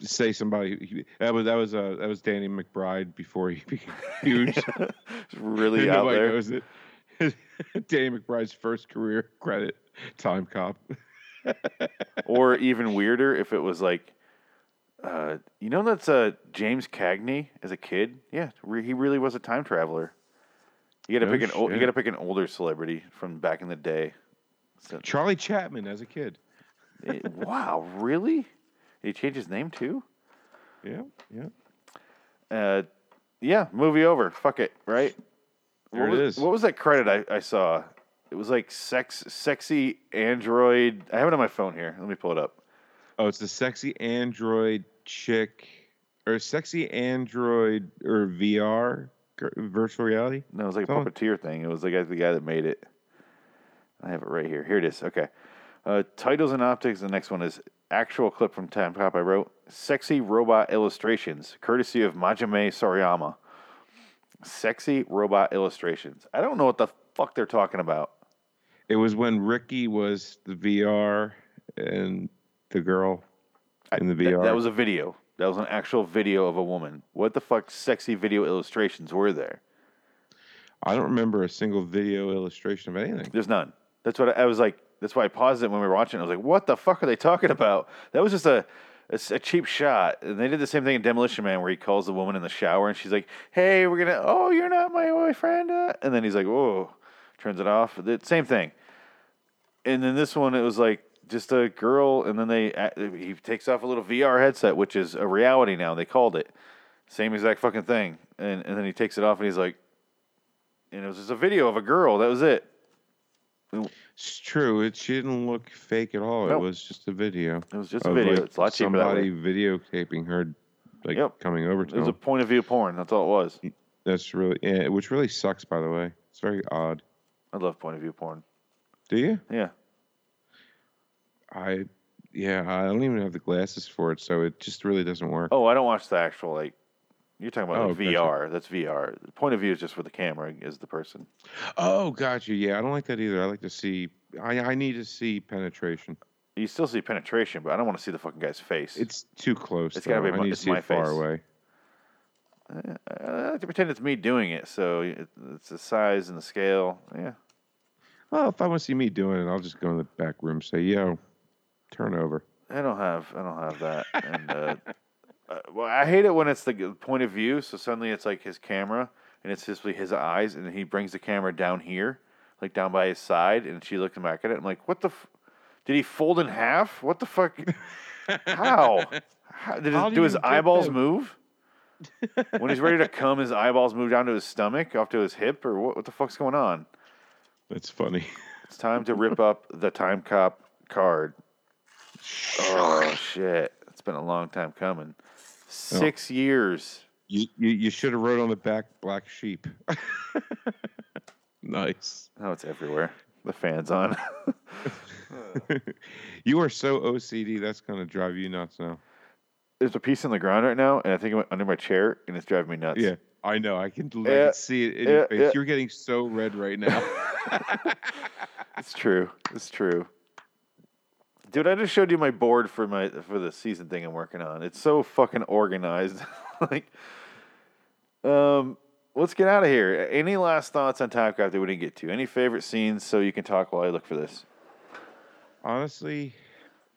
say somebody that was that was uh, that was Danny McBride before he became huge. really out there. knows it. Danny McBride's first career credit, Time Cop. or even weirder if it was like, uh, you know, that's uh, James Cagney as a kid. Yeah, re- he really was a time traveler. You got to pick an old, you got to pick an older celebrity from back in the day. So, Charlie Chapman as a kid. eh, wow, really? Did he change his name too? Yeah, yeah. Uh, yeah, movie over. Fuck it, right? There what it was, is. What was that credit I, I saw? It was like sex, sexy android. I have it on my phone here. Let me pull it up. Oh, it's the sexy android chick or sexy android or VR virtual reality. No, it was like a puppeteer thing. It was like the guy that made it. I have it right here. Here it is. Okay. Uh, titles and optics. The next one is actual clip from Time Cop. I wrote "Sexy Robot Illustrations," courtesy of Hajime Sorayama. Sexy robot illustrations. I don't know what the fuck they're talking about. It was when Ricky was the VR and the girl in the Th- VR. that was a video. That was an actual video of a woman. What the fuck? Sexy video illustrations were there? I don't remember a single video illustration of anything. There's none. That's what I, I was like. That's why I paused it when we were watching. It. I was like, "What the fuck are they talking about?" That was just a a cheap shot. And they did the same thing in Demolition Man, where he calls the woman in the shower, and she's like, "Hey, we're gonna. Oh, you're not my boyfriend." Uh, and then he's like, "Whoa," turns it off. The same thing. And then this one, it was like just a girl, and then they uh, he takes off a little VR headset, which is a reality now. They called it same exact fucking thing, and and then he takes it off, and he's like, and it was just a video of a girl. That was it. It's true. It she didn't look fake at all. It was just a video. It was just a video. like, it's a lot cheaper Somebody videotaping her, like Yep. coming over to It was a point of view porn. That's all it was. That's really, yeah, which really sucks. By the way, it's very odd. I love point of view porn. Do you? Yeah. I, yeah, I don't even have the glasses for it, so it just really doesn't work. Oh, I don't watch the actual like. You're talking about Oh, like gotcha. VR. That's VR. The point of view is just for the camera is the person. Oh, got you. Yeah, I don't like that either. I like to see. I I need to see penetration. You still see penetration, but I don't want to see the fucking guy's face. It's too close. It's gotta though. be I need to see my it far face. away. I like to pretend it's me doing it, so it, it's the size and the scale. Yeah. Well, if I want to see me doing it, I'll just go in the back room, say, "Yo, turn over." I don't have I don't have that. and uh, uh, well, I hate it when it's the point of view. So suddenly it's like his camera, and it's just his eyes, and he brings the camera down here, like down by his side, and she looking back at it. I'm like, what the? F- did he fold in half? What the fuck? How? How did How his, do do his eyeballs them? move? when he's ready to come, his eyeballs move down to his stomach, off to his hip, or what? What the fuck's going on? That's funny. It's time to rip up the Time Cop card. Oh shit! It's been a long time coming. Six years. You you, you should have wrote on the back "Black Sheep." nice. Oh, it's everywhere. The fans on. you are so OCD. That's gonna drive you nuts now. There's a piece on the ground right now, and I think it went under my chair, and it's driving me nuts. Yeah, I know. I can, I Yeah, can see it in yeah, your face. yeah. You're getting so red right now. It's true. It's true. Dude, I just showed you my board for my for the season thing I'm working on. It's so fucking organized. like, um, let's get out of here. Any last thoughts on Time Cop that we didn't get to? Any favorite scenes so you can talk while I look for this? Honestly,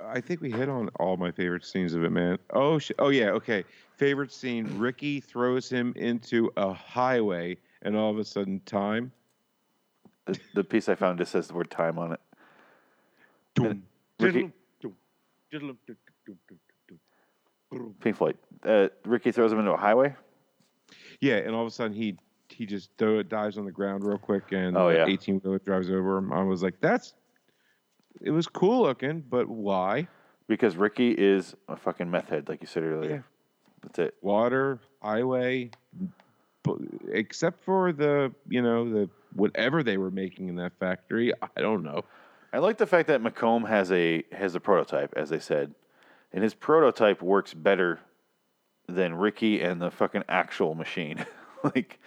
I think we hit on all my favorite scenes of it, man. Oh, sh- oh yeah, okay. Favorite scene: Ricky throws him into a highway, and all of a sudden, time. The, the piece I found just says the word time on it. Dum, Ricky-. Pink Floyd. Uh, Ricky throws him into a highway. Yeah, and all of a sudden he he just dives on the ground real quick, and Oh, yeah. eighteen wheeler drives over him. I was like, that's. It was cool looking, but why? Because Ricky is a fucking meth head, like you said earlier. Yeah. That's it. Water, highway, except for the you know the whatever they were making in that factory. I don't know. I like the fact that McComb has a has a prototype, as they said, and his prototype works better than Ricky and the fucking actual machine. like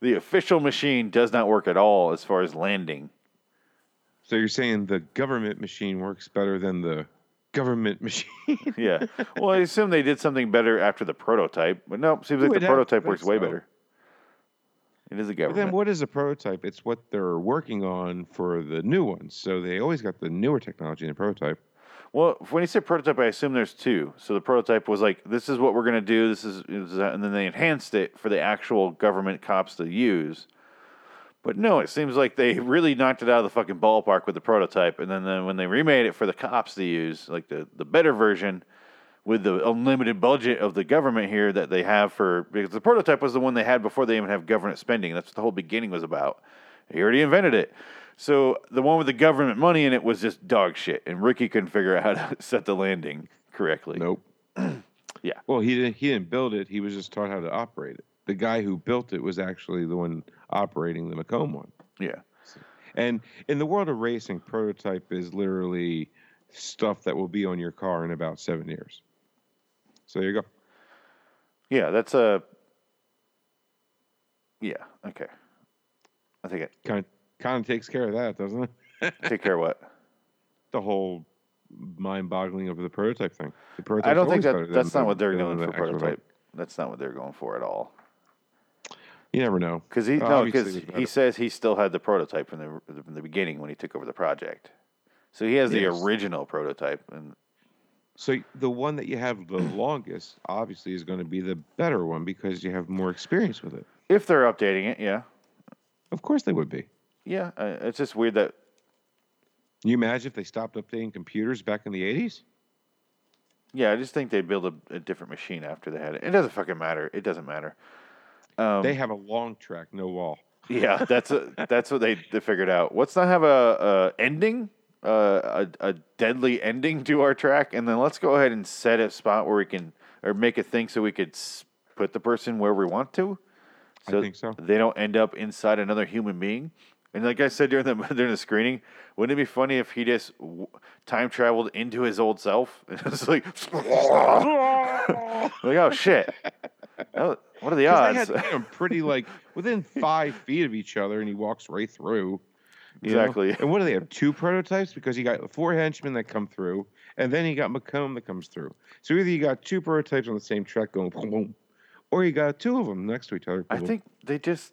the official machine does not work at all as far as landing. So you're saying the government machine works better than the government machine? Yeah. well, I assume they did something better after the prototype, but nope. Seems like the would have to prototype works way better. It is a But then what is a prototype? It's what they're working on for the new ones. So they always got the newer technology in the prototype. Well, when you say prototype, I assume there's two. So the prototype was like, this is what we're going to do. This is, and then they enhanced it for the actual government cops to use. But no, it seems like they really knocked it out of the fucking ballpark with the prototype, and then, then when they remade it for the cops to use, like the the better version, with the unlimited budget of the government here that they have for because the prototype was the one they had before they even have government spending. That's what the whole beginning was about. He already invented it. So the one with the government money in it was just dog shit, and Ricky couldn't figure out how to set the landing correctly. Nope. Yeah. Well, he didn't. He didn't build it. He was just taught how to operate it. The guy who built it was actually the one operating the McComb one. Yeah. And in the world of racing, prototype is literally stuff that will be on your car in about seven years. So there you go. Yeah, that's a. Yeah. Okay. I think it Kind of, kind of takes care of that, doesn't it? take care of what. the whole mind-boggling of the prototype thing. The prototype's I don't think that that's not what they're the for prototype. That's not what they're going for at all. You never know. Because he no, because he says he still had the prototype from the from the beginning when he took over the project. So he has the original prototype, and So the one that you have the longest, obviously, is going to be the better one because you have more experience with it. if they're updating it, yeah, Of course, they would be. yeah, uh, it's just weird that Can you imagine if they stopped updating computers back in the '80s? yeah, I just think they build a, a different machine after they had it. It doesn't fucking matter. It doesn't matter. Um, they have a long track, no wall. Yeah, that's a, that's what they, they figured out. Let's not have a, a ending, uh, a a deadly ending to our track, and then let's go ahead and set a spot where we can or make a thing so we could put the person where we want to. I think so. They don't end up inside another human being. And like I said during the during the screening, wouldn't it be funny if he just w- time traveled into his old self? And it's like, like oh shit. Oh, what are the odds? They had them pretty like within five feet of each other, and he walks right through. You know? Exactly. And what do they have? Two prototypes because you got four henchmen that come through, and then you got McComb that comes through. So either you got two prototypes on the same track going boom, boom, or you got two of them next to each other. I boom. think they just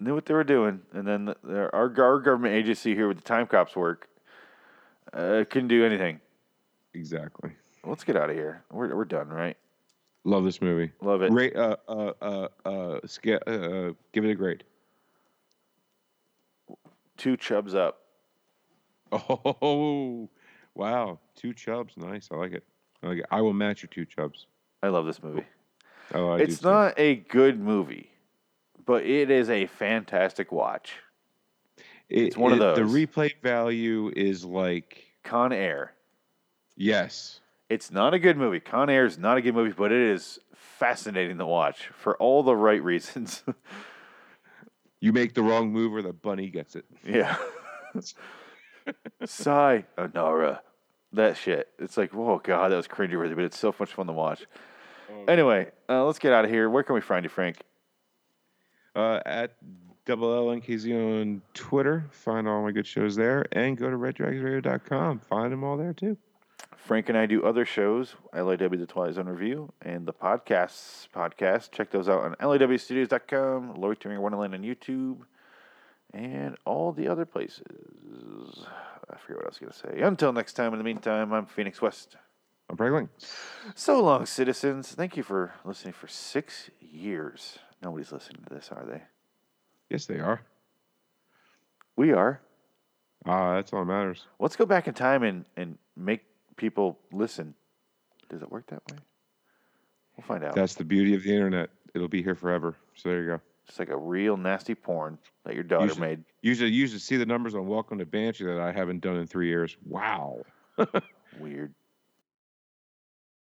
knew what they were doing, and then the, the- our our government agency here with the time cops work uh, couldn't do anything. exactly. Let's get out of here. We're we're done, right? Love this movie. Love it. Rate, uh, uh, uh, uh, uh, give it a grade. Two chubs up. Oh, wow. Two chubs. Nice. I like it. I like it. I will match your two chubs. I love this movie. Oh, I do it's not a good movie, but it is a fantastic watch. It- it's one of it- those. The replay value is like, Con Air. yes. It's not a good movie. Con Air is not a good movie, but it is fascinating to watch for all the right reasons. You make the wrong move or the bunny gets it. yeah. Sayonara. That shit. It's like, oh god, that was cringy, really, but it's so much fun to watch. Anyway, uh, let's get out of here. Where can we find you, Frank? Uh, at double L NKZ on Twitter. Find all my good shows there. And go to reddragsradio.com. Find them all there too. Frank and I do other shows, LAW The Twilight Zone Review, and the podcasts podcast. Check those out on LAWstudios.com, Loitering Wonderland on YouTube, and all the other places. I forget what I was going to say. Until next time, in the meantime, I'm Phoenix West. I'm Franklin. So long, citizens. Thank you for listening for six years. Nobody's listening to this, are they? Yes, they are. We are. Ah, that's all that matters. Let's go back in time and, and make people listen. Does it work that way? We'll find out. That's the beauty of the internet. It'll be here forever. So there you go. It's like a real nasty porn that your daughter You should- made. You should, you should see the numbers on Welcome to Banshee that I haven't done in three years. Wow. Weird.